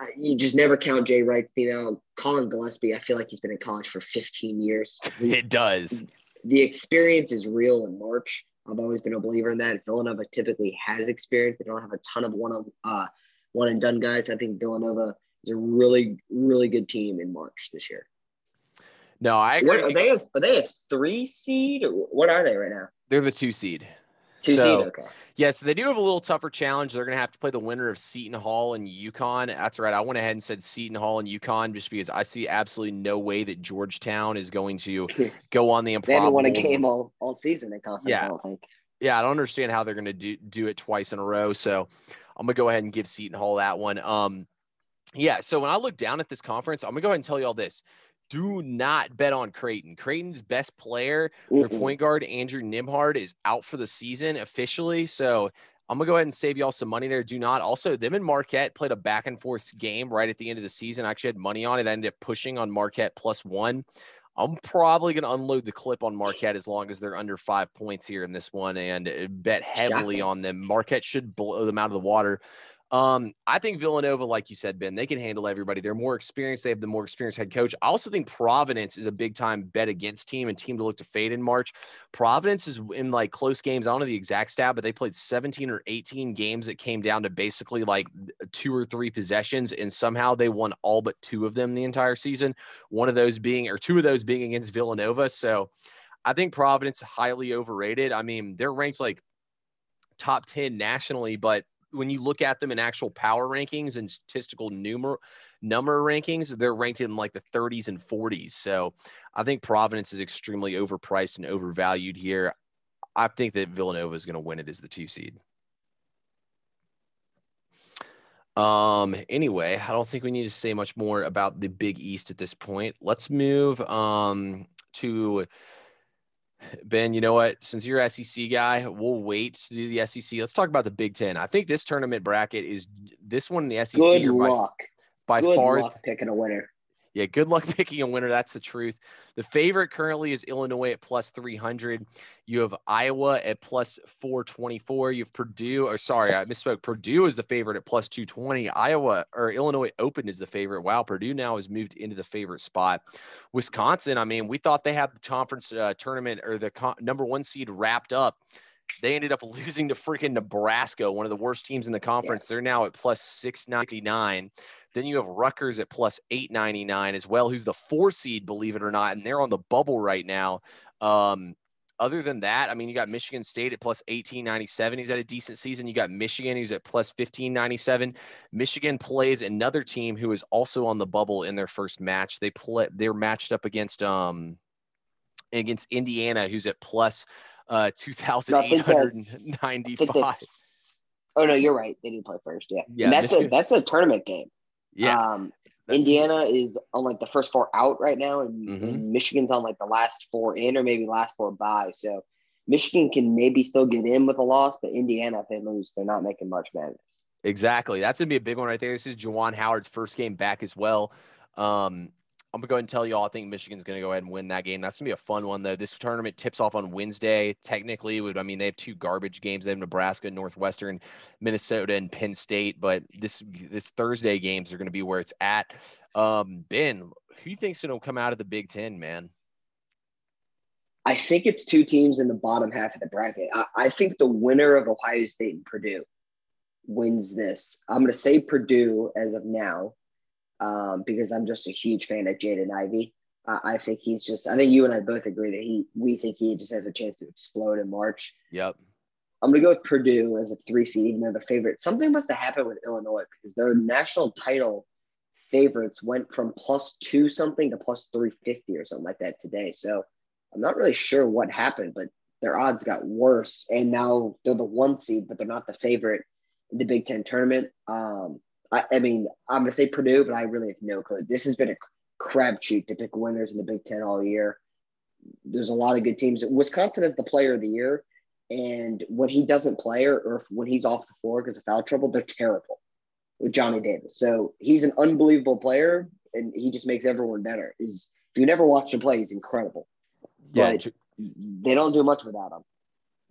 S2: uh, you just never count Jay Wright's team out. Collin Gillespie, I feel like he's been in college for 15 years.
S1: It does.
S2: The experience is real in March. I've always been a believer in that. Villanova typically has experience. They don't have a ton of one of uh, one and done guys. I think Villanova is a really really good team in March this year.
S1: No, I agree.
S2: What, are they a, are they a three seed? Or what are they right now?
S1: They're the two seed.
S2: Two so, seed. Okay.
S1: Yes, they do have a little tougher challenge. They're going to have to play the winner of Seton Hall and UConn. That's right. I went ahead and said Seton Hall and UConn just because I see absolutely no way that Georgetown is going to go on the improbable.
S2: they haven't won a game all, all season in conference. Yeah. I don't think.
S1: Yeah, I don't understand how they're going to do, do it twice in a row. So I'm going to go ahead and give Seton Hall that one. Um, yeah, so when I look down at this conference, I'm going to go ahead and tell you all this do not bet on Creighton. Creighton's best player, their point guard, Andrew Nembhard, is out for the season officially. So I'm gonna go ahead and save y'all some money there. Do not. Also, them and Marquette played a back and forth game right at the end of the season. I actually had money on it. I ended up pushing on Marquette plus one. I'm probably going to unload the clip on Marquette as long as they're under five points here in this one and uh, bet heavily on them. Marquette should blow them out of the water. Um, I think Villanova, like you said, Ben, they can handle everybody. They're more experienced. They have the more experienced head coach. I also think Providence is a big time bet against team and team to look to fade in March. Providence is in like close games. I don't know the exact stat, but they played 17 or 18 games that came down to basically like two or three possessions, and somehow they won all but two of them the entire season. One of those being, or two of those being against Villanova. So I think Providence highly overrated. I mean, they're ranked like top 10 nationally, but when you look at them in actual power rankings and statistical number number rankings, they're ranked in like the 30s and 40s. So I think Providence is extremely overpriced and overvalued here. I think that Villanova is going to win it as the two seed. Um, anyway, I don't think we need to say much more about the Big East at this point. Let's move um to Ben, you know what? Since you're SEC guy, we'll wait to do the SEC. Let's talk about the Big Ten. I think this tournament bracket is this one in the SEC.
S2: Good luck.
S1: By,
S2: by
S1: Good far,
S2: luck picking a winner.
S1: Yeah, good luck picking a winner. That's the truth. The favorite currently is Illinois at plus 300. You have Iowa at plus 424. You have Purdue, or sorry, I misspoke. Purdue is the favorite at plus 220. Iowa or Illinois Open is the favorite. Wow, Purdue now has moved into the favorite spot. Wisconsin, I mean, we thought they had the conference uh, tournament or the co- number one seed wrapped up. They ended up losing to freaking Nebraska, one of the worst teams in the conference. They're now at plus 699. Then you have Rutgers at plus 899 as well, who's the four seed, believe it or not, and they're on the bubble right now. Um, other than that, I mean, you got Michigan State at plus 1897. He's had a decent season. You got Michigan, who's at plus 1597. Michigan plays another team who is also on the bubble in their first match. They play they're matched up against um against Indiana, who's at plus uh 2895.
S2: Oh no, you're right. They didn't play first. Yeah. Yeah. And that's Michigan. a that's a tournament game.
S1: Yeah.
S2: Um, Indiana is on like the first four out right now, and,
S1: Mhm.
S2: and Michigan's on like the last four in, or maybe last four by. So Michigan can maybe still get in with a loss, but Indiana, if they lose, they're not making March Madness.
S1: Exactly. That's gonna be a big one right there. This is Juwan Howard's first game back as well. Um, I'm gonna go ahead and tell you all. I think Michigan's gonna go ahead and win that game. That's gonna be a fun one though. This tournament tips off on Wednesday. Technically, would I mean they have two garbage games. They have Nebraska, Northwestern, Minnesota, and Penn State. But this this Thursday games are gonna be where it's at. Um, Ben, who you think's gonna come out of the Big Ten, man?
S2: I think it's two teams in the bottom half of the bracket. I, I think the winner of Ohio State and Purdue wins this. I'm going to say Purdue as of now um, because I'm just a huge fan of Jaden Ivey. Uh, I think he's just. I think you and I both agree that he. We think he just has a chance to explode in March.
S1: Yep.
S2: I'm going to go with Purdue as a three seed, even though the favorite. Something must have happened with Illinois because their national title favorites went from plus two something to plus 350 or something like that today. So I'm not really sure what happened, but their odds got worse. And now they're the one seed, but they're not the favorite in the Big Ten tournament. Um, I, I mean, I'm going to say Purdue, but I really have no clue. This has been a crapshoot to pick winners in the Big Ten all year. There's a lot of good teams. Wisconsin is the player of the year. And when he doesn't play or, or when he's off the floor because of foul trouble, they're terrible with Johnny Davis. So he's an unbelievable player, and he just makes everyone better. Is if you never watch him play, he's incredible.
S1: Yeah.
S2: But they don't do much without him.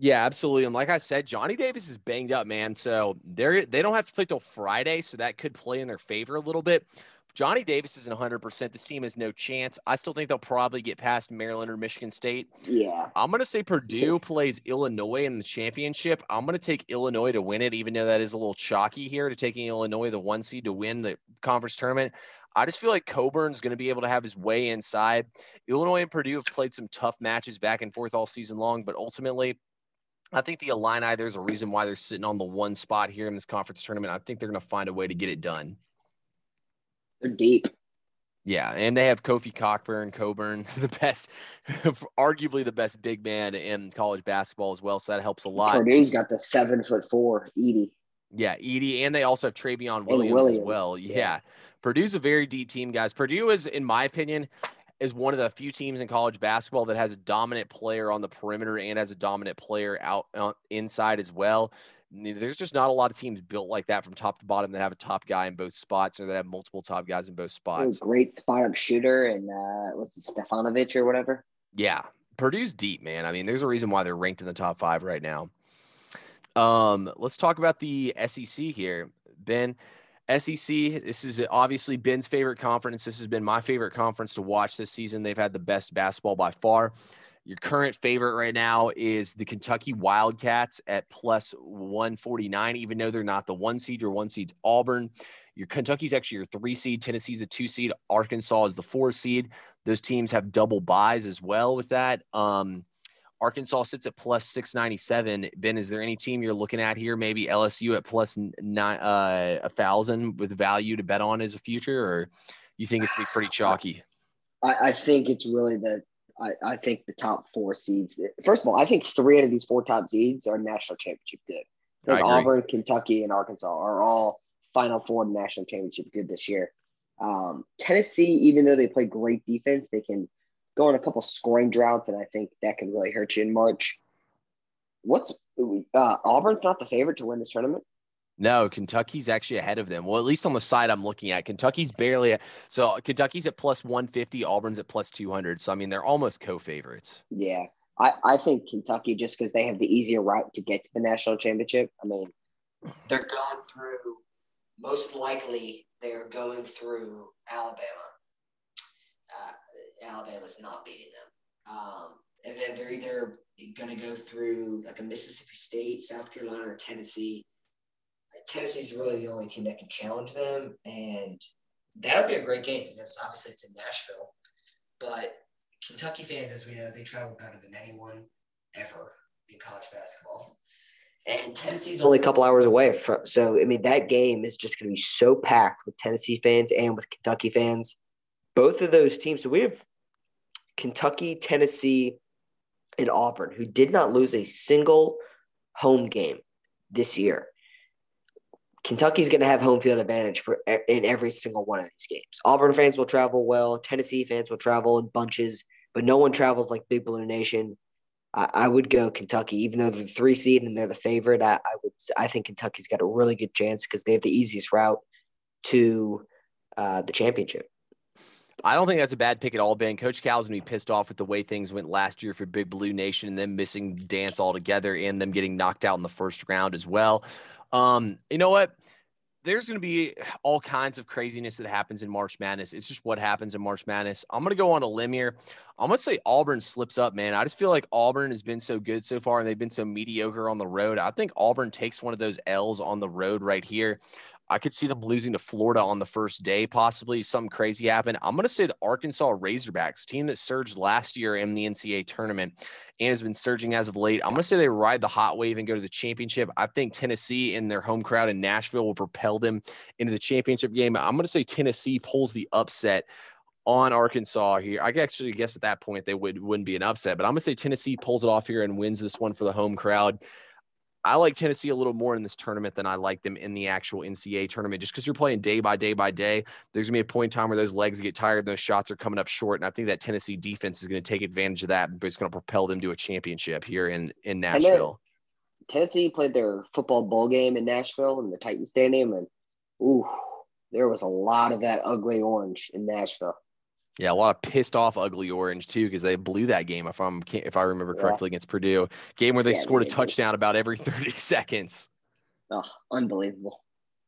S1: Yeah, absolutely. And like I said, Johnny Davis is banged up, man. So they're they don't have to play till Friday, so that could play in their favor a little bit. Johnny Davis isn't 100%. This team has no chance. I still think they'll probably get past Maryland or Michigan State.
S2: Yeah.
S1: I'm going to say Purdue plays Illinois in the championship. I'm going to take Illinois to win it, even though that is a little chalky here to taking Illinois, the one seed, to win the conference tournament. I just feel like Cockburn's going to be able to have his way inside. Illinois and Purdue have played some tough matches back and forth all season long, but ultimately, I think the Illini, there's a reason why they're sitting on the one spot here in this conference tournament. I think they're going to find a way to get it done.
S2: They're deep.
S1: Yeah, and they have Kofi Cockburn, Coburn, the best, arguably the best big man in college basketball as well. So that helps a lot.
S2: Purdue's got the seven foot four Edey.
S1: Yeah, Edey, and they also have Trevion Williams,
S2: Williams,
S1: as well. Yeah.
S2: yeah.
S1: Purdue's a very deep team, guys. Purdue is, in my opinion, is one of the few teams in college basketball that has a dominant player on the perimeter and has a dominant player out uh, inside as well. There's just not a lot of teams built like that from top to bottom that have a top guy in both spots or that have multiple top guys in both spots.
S2: Great spot up shooter and uh, what's it, Stefanovic or whatever.
S1: Yeah, Purdue's deep, man. I mean, there's a reason why they're ranked in the top five right now. Um, let's talk about the SEC here, Ben. SEC, this is obviously Ben's favorite conference. This has been my favorite conference to watch this season. They've had the best basketball by far. Your current favorite right now is the Kentucky Wildcats at plus 149, even though they're not the one seed. Your one seed's Auburn. Your Kentucky's actually your three seed. Tennessee's the two seed. Arkansas is the four seed. Those teams have double buys as well with that. Um, Arkansas sits at plus 697. Ben, is there any team you're looking at here? Maybe LSU at plus nine, uh, a thousand with value to bet on as a future, or you think it's be pretty chalky?
S2: I, I think it's really the I, I think the top four seeds. First of all, I think three out of these four top seeds are national championship good. I Auburn, Kentucky, and Arkansas are all Final Four national championship good this year. Um, Tennessee, even though they play great defense, they can go on a couple scoring droughts, and I think that can really hurt you in March. What's uh, Auburn's not the favorite to win this tournament?
S1: No, Kentucky's actually ahead of them. Well, at least on the side I'm looking at, Kentucky's barely. At, so Kentucky's at plus 150, Auburn's at plus 200. So I mean, they're almost co-favorites.
S2: Yeah, I, I think Kentucky just because they have the easier route to get to the national championship. I mean,
S3: they're going through. Most likely, they're going through Alabama. Uh, Alabama's not beating them, um, and then they're either going to go through like a Mississippi State, South Carolina, or Tennessee. Tennessee's really the only team that can challenge them, and that'll be a great game because obviously it's in Nashville. But Kentucky fans, as we know, they travel better than anyone ever in college basketball. And Tennessee's
S2: only a couple hours away from. So I mean, that game is just going to be so packed with Tennessee fans and with Kentucky fans. Both of those teams. So we have Kentucky, Tennessee, and Auburn, who did not lose a single home game this year.
S3: Kentucky's going to have home field advantage for in every single one of these games. Auburn fans will travel well. Tennessee fans will travel in bunches, but no one travels like Big Blue Nation. I, I would go Kentucky, even though they're the three seed and they're the favorite. I, I would. I think Kentucky's got a really good chance because they have the easiest route to uh, the championship.
S1: I don't think that's a bad pick at all, Ben. Coach Cal's gonna be pissed off with the way things went last year for Big Blue Nation and them missing dance altogether and them getting knocked out in the first round as well. Um, you know what? There's going to be all kinds of craziness that happens in March Madness. It's just what happens in March Madness. I'm going to go on a limb here. I'm going to say Auburn slips up, man. I just feel like Auburn has been so good so far and they've been so mediocre on the road. I think Auburn takes one of those L's on the road right here. I could see them losing to Florida on the first day, possibly something crazy happen. I'm going to say the Arkansas Razorbacks, team that surged last year in the NCAA tournament and has been surging as of late. I'm going to say they ride the hot wave and go to the championship. I think Tennessee and their home crowd in Nashville will propel them into the championship game. I'm going to say Tennessee pulls the upset on Arkansas here. I actually guess at that point they would wouldn't be an upset, but I'm gonna say Tennessee pulls it off here and wins this one for the home crowd. I like Tennessee a little more in this tournament than I like them in the actual NCAA tournament, just because you're playing day by day by day. There's gonna be a point in time where those legs get tired, and those shots are coming up short, and I think that Tennessee defense is gonna take advantage of that, but it's gonna propel them to a championship here in in Nashville.
S2: Tennessee played their football bowl game in Nashville in the Titan Stadium, and ooh, there was a lot of that ugly orange in Nashville.
S1: Yeah, a lot of pissed off ugly orange too because they blew that game if I'm if I remember correctly yeah. against Purdue. Game where they yeah, scored a touchdown about every 30 seconds.
S2: Oh, unbelievable.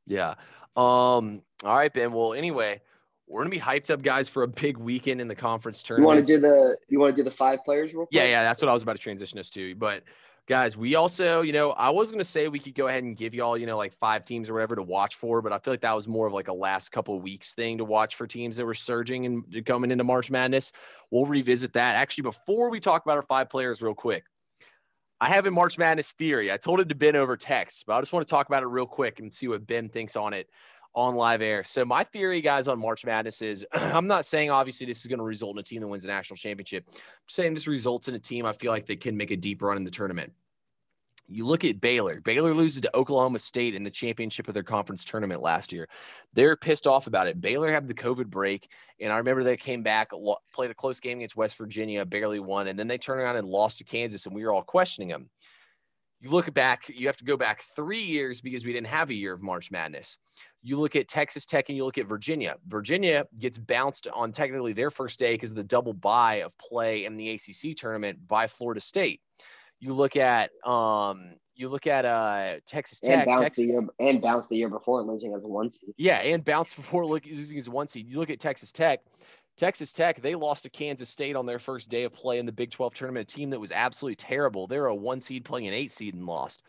S1: Yeah. Um all right, Ben. Well, anyway, we're gonna be hyped up, guys, for a big weekend in the conference tournament.
S2: You want to do the you want to do the five players real quick?
S1: Yeah, yeah, that's what I was about to transition us to. But guys, we also, you know, I was going to say we could go ahead and give y'all, you know, like five teams or whatever to watch for, but I feel like that was more of like a last couple weeks thing to watch for teams that were surging and coming into March Madness. We'll revisit that. Actually, before we talk about our five players, real quick, I have a March Madness theory. I told it to Ben over text, but I just want to talk about it real quick and see what Ben thinks on it on live air. So my theory, guys, on March Madness is I'm not saying obviously this is going to result in a team that wins a national championship. I'm saying this results in a team I feel like they can make a deep run in the tournament. You look at Baylor. Baylor loses to Oklahoma State in the championship of their conference tournament last year. They're pissed off about it. Baylor had the COVID break, and I remember they came back, played a close game against West Virginia, barely won, and then they turned around and lost to Kansas, and we were all questioning them. You look back, you have to go back three years because we didn't have a year of March Madness. You look at Texas Tech and you look at Virginia. Virginia gets bounced on technically their first day because of the double bye of play in the ACC tournament by Florida State. You look at um, you look at uh Texas Tech
S2: and bounced
S1: Texas,
S2: the year and bounced the year before losing as a one seed.
S1: Yeah, and bounced before losing as a one seed. You look at Texas Tech. Texas Tech, they lost to Kansas State on their first day of play in the Big 12 tournament, a team that was absolutely terrible. They're a one seed playing an eight seed and lost.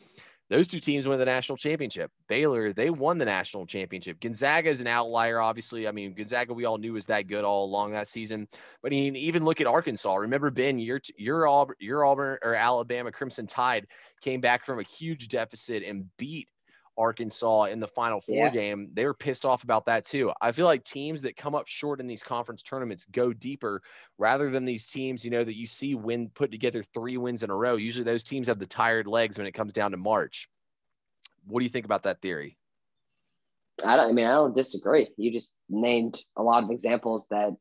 S1: Those two teams win the national championship. Baylor, they won the national championship. Gonzaga is an outlier, obviously. I mean, Gonzaga, we all knew was that good all along that season. But I mean, even look at Arkansas. Remember, Ben, your your Auburn, your Auburn or Alabama Crimson Tide came back from a huge deficit and beat Arkansas in the Final Four yeah. game, they were pissed off about that too. I feel like teams that come up short in these conference tournaments go deeper rather than these teams, you know, that you see win put together three wins in a row. Usually those teams have the tired legs when it comes down to March. What do you think about that theory?
S2: I don't I mean I don't disagree. You just named a lot of examples that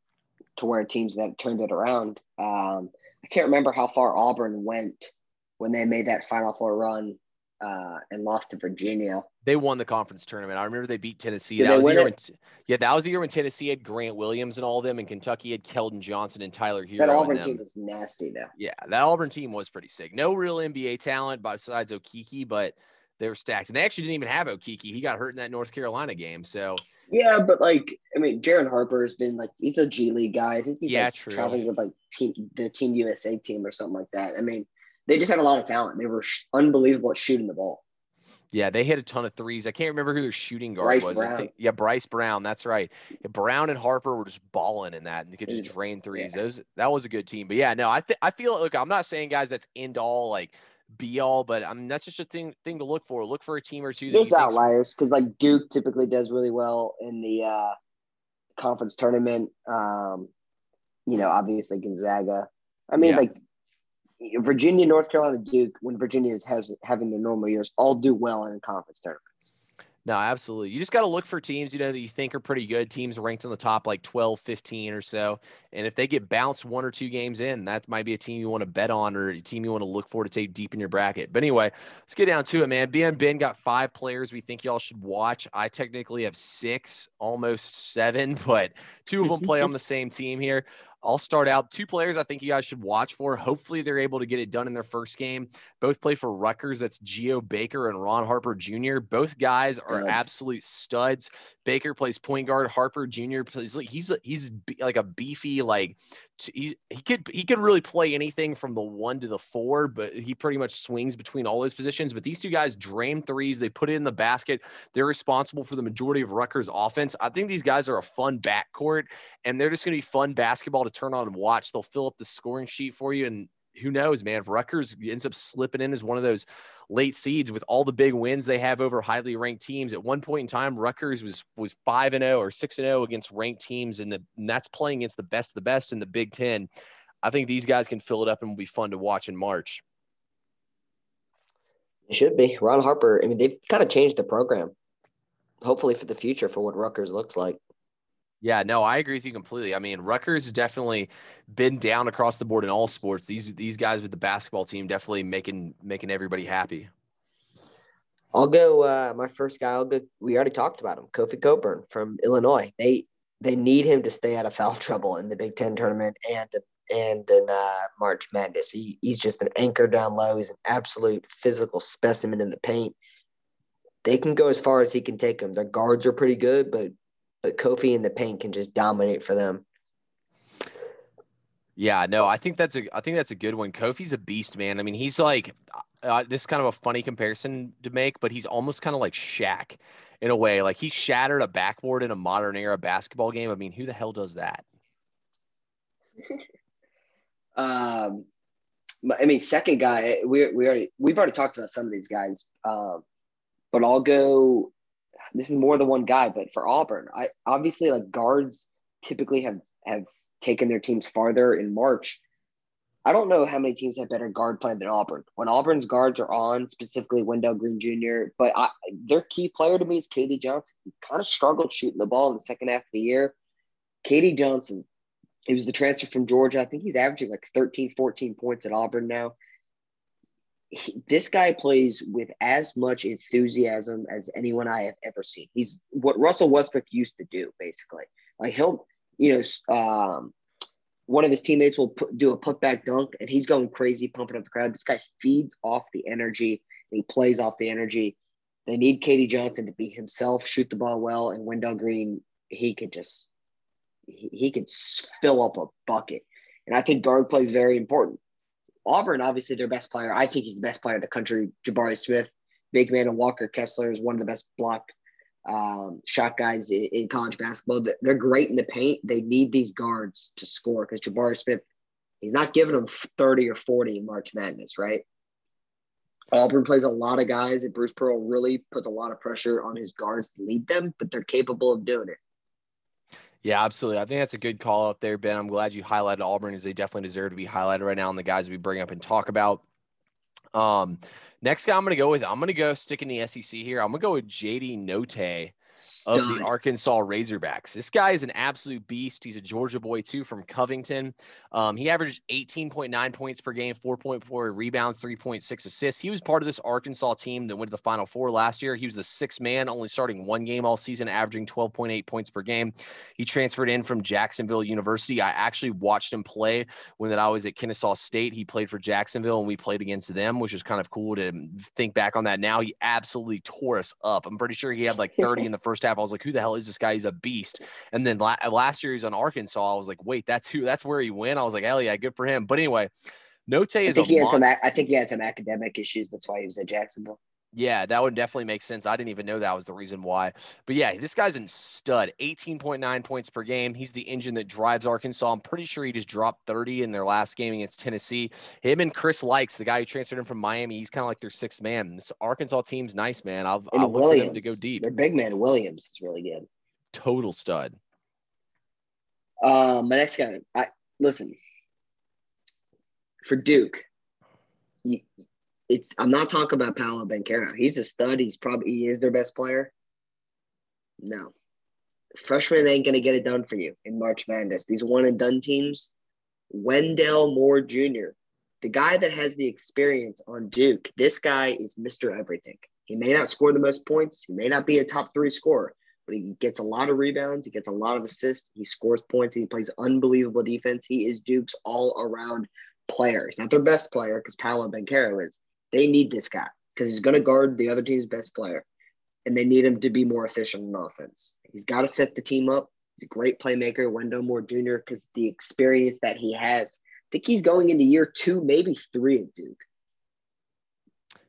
S2: to where teams that turned it around. Um, I can't remember how far Auburn went when they made that Final Four run uh, and lost to Virginia.
S1: They won the conference tournament. I remember they beat Tennessee. Did that was the year when, yeah, that was the year when Tennessee had Grant Williams and all of them, and Kentucky had Keldon Johnson and Tyler Herro.
S2: That Auburn team was nasty, though.
S1: Yeah, that Auburn team was pretty sick. No real NBA talent besides Okeke, but they were stacked. And they actually didn't even have Okeke. He got hurt in that North Carolina game. So
S2: yeah, but like I mean, Jaron Harper has been like he's a G League guy. I think he's yeah, like, traveling with like team the Team USA team or something like that. I mean, they just had a lot of talent. They were sh- unbelievable at shooting the ball.
S1: Yeah, they hit a ton of threes. I can't remember who their shooting guard Bryce was. Think, yeah, Bryce Brown. That's right. Brown and Harper were just balling in that, and they could just drain threes. Yeah. Those that was a good team. But yeah, no, I th- I feel look. I'm not saying guys that's end all like be all, but I mean that's just a thing thing to look for. Look for a team or two.
S2: There's outliers because like Duke typically does really well in the uh, conference tournament. Um, you know, obviously Gonzaga. I mean, yeah. like Virginia, North Carolina, Duke, when Virginia is has having their normal years, all do well in conference tournaments.
S1: No, absolutely. You just got to look for teams, you know, that you think are pretty good. Teams ranked in the top like 12, 15 or so. And if they get bounced one or two games in, that might be a team you want to bet on or a team you want to look for to take deep in your bracket. But anyway, let's get down to it, man. Ben Ben got five players we think y'all should watch. I technically have six, almost seven, but two of them play on the same team here. I'll start out two players I think you guys should watch for. Hopefully, they're able to get it done in their first game. Both play for Rutgers. That's Geo Baker and Ron Harper Jr. Both guys studs. are absolute studs. Baker plays point guard. Harper Jr. plays he's he's like a beefy like he, he could he could really play anything from the one to the four, but he pretty much swings between all those positions. But these two guys drain threes, they put it in the basket. They're responsible for the majority of Rutgers' offense. I think these guys are a fun backcourt, and they're just going to be fun basketball to turn on and watch. They'll fill up the scoring sheet for you, and who knows, man? If Rutgers ends up slipping in as one of those late seeds with all the big wins they have over highly ranked teams, at one point in time, Rutgers was was five and zero oh or six and zero oh against ranked teams, and, the, and that's playing against the best of the best in the Big Ten. I think these guys can fill it up and will be fun to watch in March.
S2: It should be Ron Harper. I mean, they've kind of changed the program. Hopefully for the future for what Rutgers looks like.
S1: Yeah, no, I agree with you completely. I mean, Rutgers has definitely been down across the board in all sports. These these guys with the basketball team definitely making making everybody happy.
S2: I'll go. Uh, my first guy. I'll go. We already talked about him, Kofi Cockburn from Illinois. They they need him to stay out of foul trouble in the Big Ten tournament and and in uh, March Madness. He, he's just an anchor down low. He's an absolute physical specimen in the paint. They can go as far as he can take them. Their guards are pretty good, but but Kofi in the paint can just dominate for them.
S1: Yeah, no, I think that's a I think that's a good one. Kofi's a beast, man. I mean, he's like uh, this is kind of a funny comparison to make, but he's almost kind of like Shaq in a way. Like he shattered a backboard in a modern era basketball game. I mean, who the hell does that?
S2: um, I mean, second guy, we we already we've already talked about some of these guys, um, but I'll go this is more than one guy, but for Auburn, I obviously like guards typically have have taken their teams farther in March. I don't know how many teams have better guard play than Auburn. When Auburn's guards are on, specifically Wendell Green Jr., but I, their key player to me is KD Johnson. He kind of struggled shooting the ball in the second half of the year. KD Johnson, he was the transfer from Georgia. I think he's averaging like 13, 14 points at Auburn now he, this guy plays with as much enthusiasm as anyone I have ever seen. He's what Russell Westbrook used to do, basically. Like he'll, you know, um, one of his teammates will put, do a putback dunk, and he's going crazy, pumping up the crowd. This guy feeds off the energy. he plays off the energy. They need KD Johnson to be himself, shoot the ball well, and Wendell Green, he could just he, he could fill up a bucket. And I think guard play is very important. Auburn, obviously their best player. I think he's the best player in the country. Jabari Smith, big man, and Walker Kessler is one of the best block um, shot guys in, in, college basketball. They're great in the paint. They need these guards to score because Jabari Smith, he's not giving them 30 or 40 in March Madness, right? Auburn plays a lot of guys, and Bruce Pearl really puts a lot of pressure on his guards to lead them, but they're capable of doing it.
S1: Yeah, absolutely. I think that's a good call out there, Ben. I'm glad you highlighted Auburn as they definitely deserve to be highlighted right now and the guys we bring up and talk about. Um, next guy I'm going to go with, I'm going to go stick in the SEC here. I'm going to go with JD Of the Arkansas Razorbacks. This guy is an absolute beast. He's a Georgia boy too from Covington. Um, he averaged 18.9 points per game, 4.4 rebounds, 3.6 assists. He was part of this Arkansas team that went to the Final Four last year. He was the sixth man, only starting one game all season, averaging 12.8 points per game. He transferred in from Jacksonville University. I actually watched him play when that I was at Kennesaw State. He played for Jacksonville and we played against them, which is kind of cool to think back on that now. He absolutely tore us up. I'm pretty sure he had like 30 in the first half. I was like, who the hell is this guy? He's a beast. And then la- uh, last year he's on Arkansas. I was like, wait, that's who, that's where he went. I was like, hell yeah, good for him. But anyway, Notae is.
S2: I think, he had some, I think he had some academic issues. That's why he was at Jacksonville.
S1: Yeah, that would definitely make sense. I didn't even know that was the reason why. But yeah, this guy's a stud. 18.9 points per game. He's the engine that drives Arkansas. I'm pretty sure he just dropped 30 in their last game against Tennessee. Him and Chris Lykes, the guy who transferred him from Miami, he's kind of like their sixth man. This Arkansas team's nice, man. I'll, I'll look for them to go deep.
S2: Their big man, Williams, is really good.
S1: Total stud.
S2: Uh, my next guy, I listen for Duke it's I'm not talking about Paolo Banchero. He's a stud. He's probably he is their best player. No. Freshmen ain't gonna get it done for you in March Madness. These one and done teams, Wendell Moore Jr., the guy that has the experience on Duke, this guy is Mr. Everything. He may not score the most points, he may not be a top three scorer, but he gets a lot of rebounds, he gets a lot of assists, he scores points, he plays unbelievable defense. He is Duke's all around player. He's not their best player because Paolo Banchero is. They need this guy because he's going to guard the other team's best player, and they need him to be more efficient in offense. He's got to set the team up. He's a great playmaker, Wendell Moore Jr., because the experience that he has. I think he's going into year two, maybe three at Duke.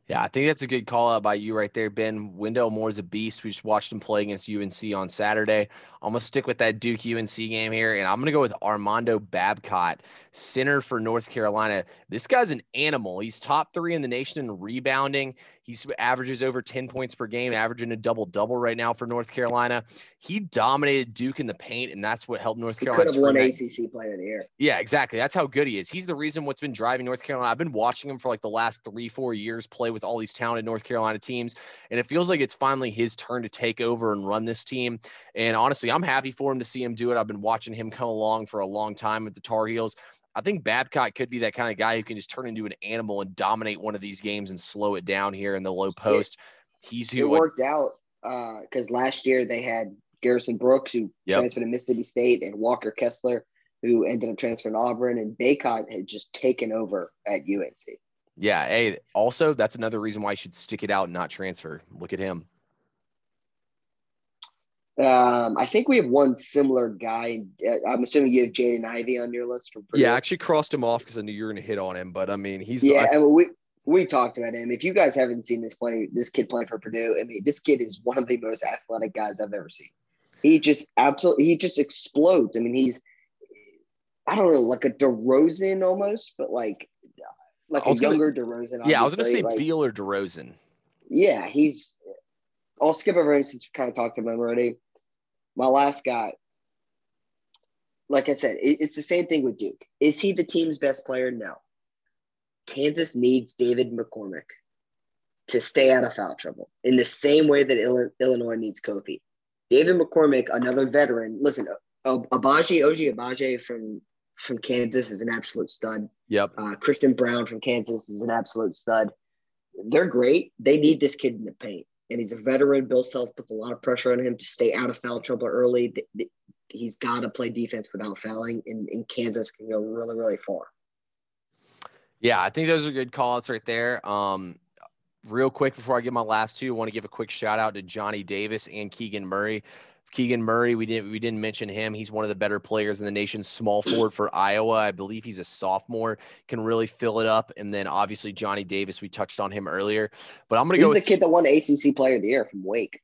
S1: Yeah, I think that's a good call out by you right there, Ben. Wendell Moore's a beast. We just watched him play against UNC on Saturday. I'm gonna stick with that Duke UNC game here, and I'm gonna go with Armando Bacot, center for North Carolina. This guy's an animal. He's top three in the nation in rebounding. He's averages over 10 points per game, averaging a double double right now for North Carolina. He dominated Duke in the paint, and that's what helped North Carolina.
S2: He could have won ACC Player of the Year.
S1: Yeah, exactly. That's how good he is. He's the reason what's been driving North Carolina. I've been watching him for like the last three, four years play with all these talented North Carolina teams, and it feels like it's finally his turn to take over and run this team. And honestly, I'm happy for him to see him do it. I've been watching him come along for a long time with the Tar Heels. I think Babcock could be that kind of guy who can just turn into an animal and dominate one of these games and slow it down here in the low post. He's who
S2: it worked out because uh, last year they had Garrison Brooks who yep. transferred to Mississippi State and Walker Kessler who ended up transferring to Auburn and Bacot had just taken over at UNC.
S1: Yeah. Hey, also that's another reason why you should stick it out and not transfer. Look at him.
S2: Um, I think we have one similar guy. Uh, I'm assuming you have Jaden Ivey on your list.
S1: yeah, I actually crossed him off because I knew you were going to hit on him. But I mean, he's
S2: yeah. I, we we talked about him. If you guys haven't seen this play, this kid play for Purdue. I mean, this kid is one of the most athletic guys I've ever seen. He just absolutely he just explodes. I mean, he's I don't know, like a DeRozan almost, but like like a younger
S1: gonna,
S2: DeRozan.
S1: Yeah, I was going to say like, Beal or DeRozan.
S2: Yeah, he's. I'll skip over him since we kind of talked about him already my last guy, like I said, it's the same thing with Duke. Is he the team's best player? No. Kansas needs David McCormack to stay out of foul trouble in the same way that Illinois needs Kofi. David McCormack, another veteran. Listen, Agbaji, Oji Agbaji from from Kansas is an absolute stud.
S1: Yep.
S2: Uh, Christian Braun from Kansas is an absolute stud. They're great. They need this kid in the paint and he's a veteran. Bill Self puts a lot of pressure on him to stay out of foul trouble early. He's got to play defense without fouling, and, and Kansas can go really, really far.
S1: Yeah, I think those are good call outs right there. Um, real quick before I give my last two, I want to give a quick shout out to Johnny Davis and Keegan Murray. Keegan Murray, we didn't we didn't mention him. He's one of the better players in the nation. Small mm. forward for Iowa, I believe he's a sophomore. Can really fill it up. And then obviously Johnny Davis, we touched on him earlier. But I'm gonna go
S2: with the kid that won ACC Player of the Year from Wake.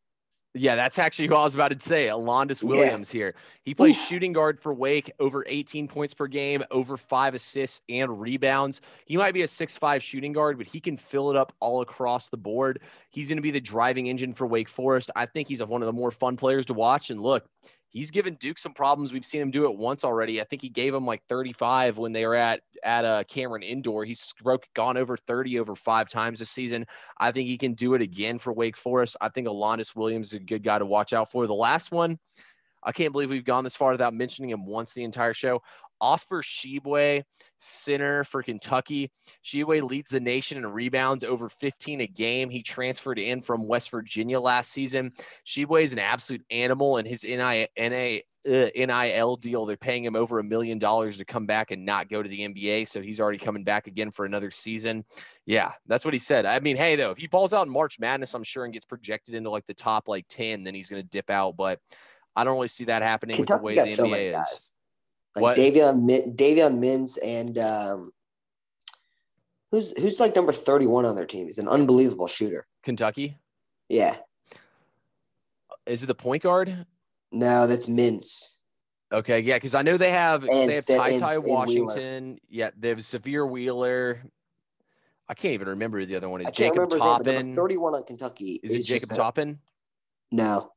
S1: Yeah, that's actually who I was about to say. Alondes Williams yeah. here. He plays shooting guard for Wake, over 18 points per game, over five assists and rebounds. He might be a six-five shooting guard, but he can fill it up all across the board. He's going to be the driving engine for Wake Forest. I think he's one of the more fun players to watch. And look, he's given Duke some problems. We've seen him do it once already. I think he gave him like 35 when they were at at uh, Cameron Indoor. He's broke gone over 30 over five times this season. I think he can do it again for Wake Forest. I think Alondes Williams is a good guy to watch out for. The last one, I can't believe we've gone this far without mentioning him once the entire show. Oscar Tshiebwe, center for Kentucky. Tshiebwe leads the nation in rebounds over 15 a game. He transferred in from West Virginia last season. Tshiebwe is an absolute animal, and his NIL, uh, NIL deal, they're paying him over a million dollars to come back and not go to the NBA. So he's already coming back again for another season. Yeah, that's what he said. I mean, hey, though, if he balls out in March Madness, I'm sure and gets projected into like the top like 10, then he's going to dip out. But I don't really see that happening
S3: Kentucky's
S1: with the way
S3: got
S1: the
S3: so
S1: NBA
S3: many
S1: is.
S3: Like what? Davion Davion Mintz and um, who's who's like number 31 on their team. He's an unbelievable shooter.
S1: Kentucky?
S3: Yeah.
S1: Is it the point guard?
S3: No, that's Mintz.
S1: Okay, yeah, because I know they have
S3: and,
S1: they have Ty Ty Washington. Yeah, they have Sahvir Wheeler. I can't even remember the other one. Is Jacob Toppin?
S3: Name, 31 on Kentucky.
S1: Is it Jacob Toppin?
S3: No.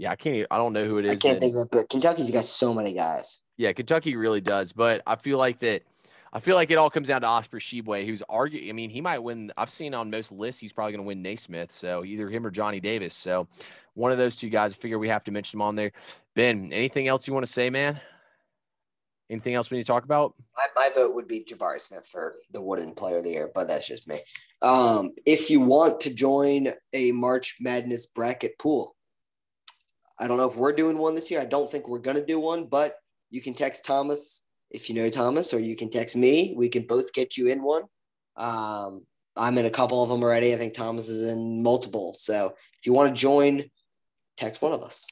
S1: Yeah, I can't. Even, I don't know who it is.
S3: I can't think of it, but Kentucky's got so many guys.
S1: Yeah, Kentucky really does. But I feel like that. I feel like it all comes down to Oscar Tshiebwe, who's arguing. I mean, he might win. I've seen on most lists he's probably going to win Naismith. So either him or Johnny Davis. So one of those two guys. I figure we have to mention them on there. Ben, anything else you want to say, man? Anything else we need to talk about?
S2: My, my vote would be Jabari Smith for the Wooden Player of the Year, but that's just me. Um, if you want to join a March Madness bracket pool, I don't know if we're doing one this year. I don't think we're going to do one, but you can text Thomas if you know Thomas, or you can text me. We can both get you in one. Um, I'm in a couple of them already. I think Thomas is in multiple. So if you want to join, text one of us.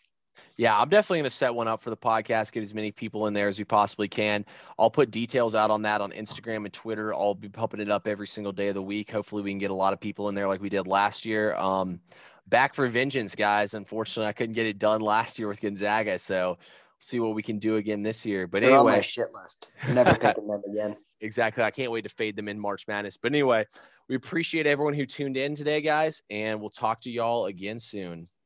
S1: Yeah, I'm definitely going to set one up for the podcast, get as many people in there as we possibly can. I'll put details out on that on Instagram and Twitter. I'll be pumping it up every single day of the week. Hopefully, we can get a lot of people in there like we did last year. Um, back for vengeance, guys. Unfortunately, I couldn't get it done last year with Gonzaga. So, see what we can do again this year. But
S2: They're
S1: anyway,
S2: on my shit list. Never picking them again.
S1: Exactly. I can't wait to fade them in March Madness. But anyway, we appreciate everyone who tuned in today, guys, and we'll talk to y'all again soon.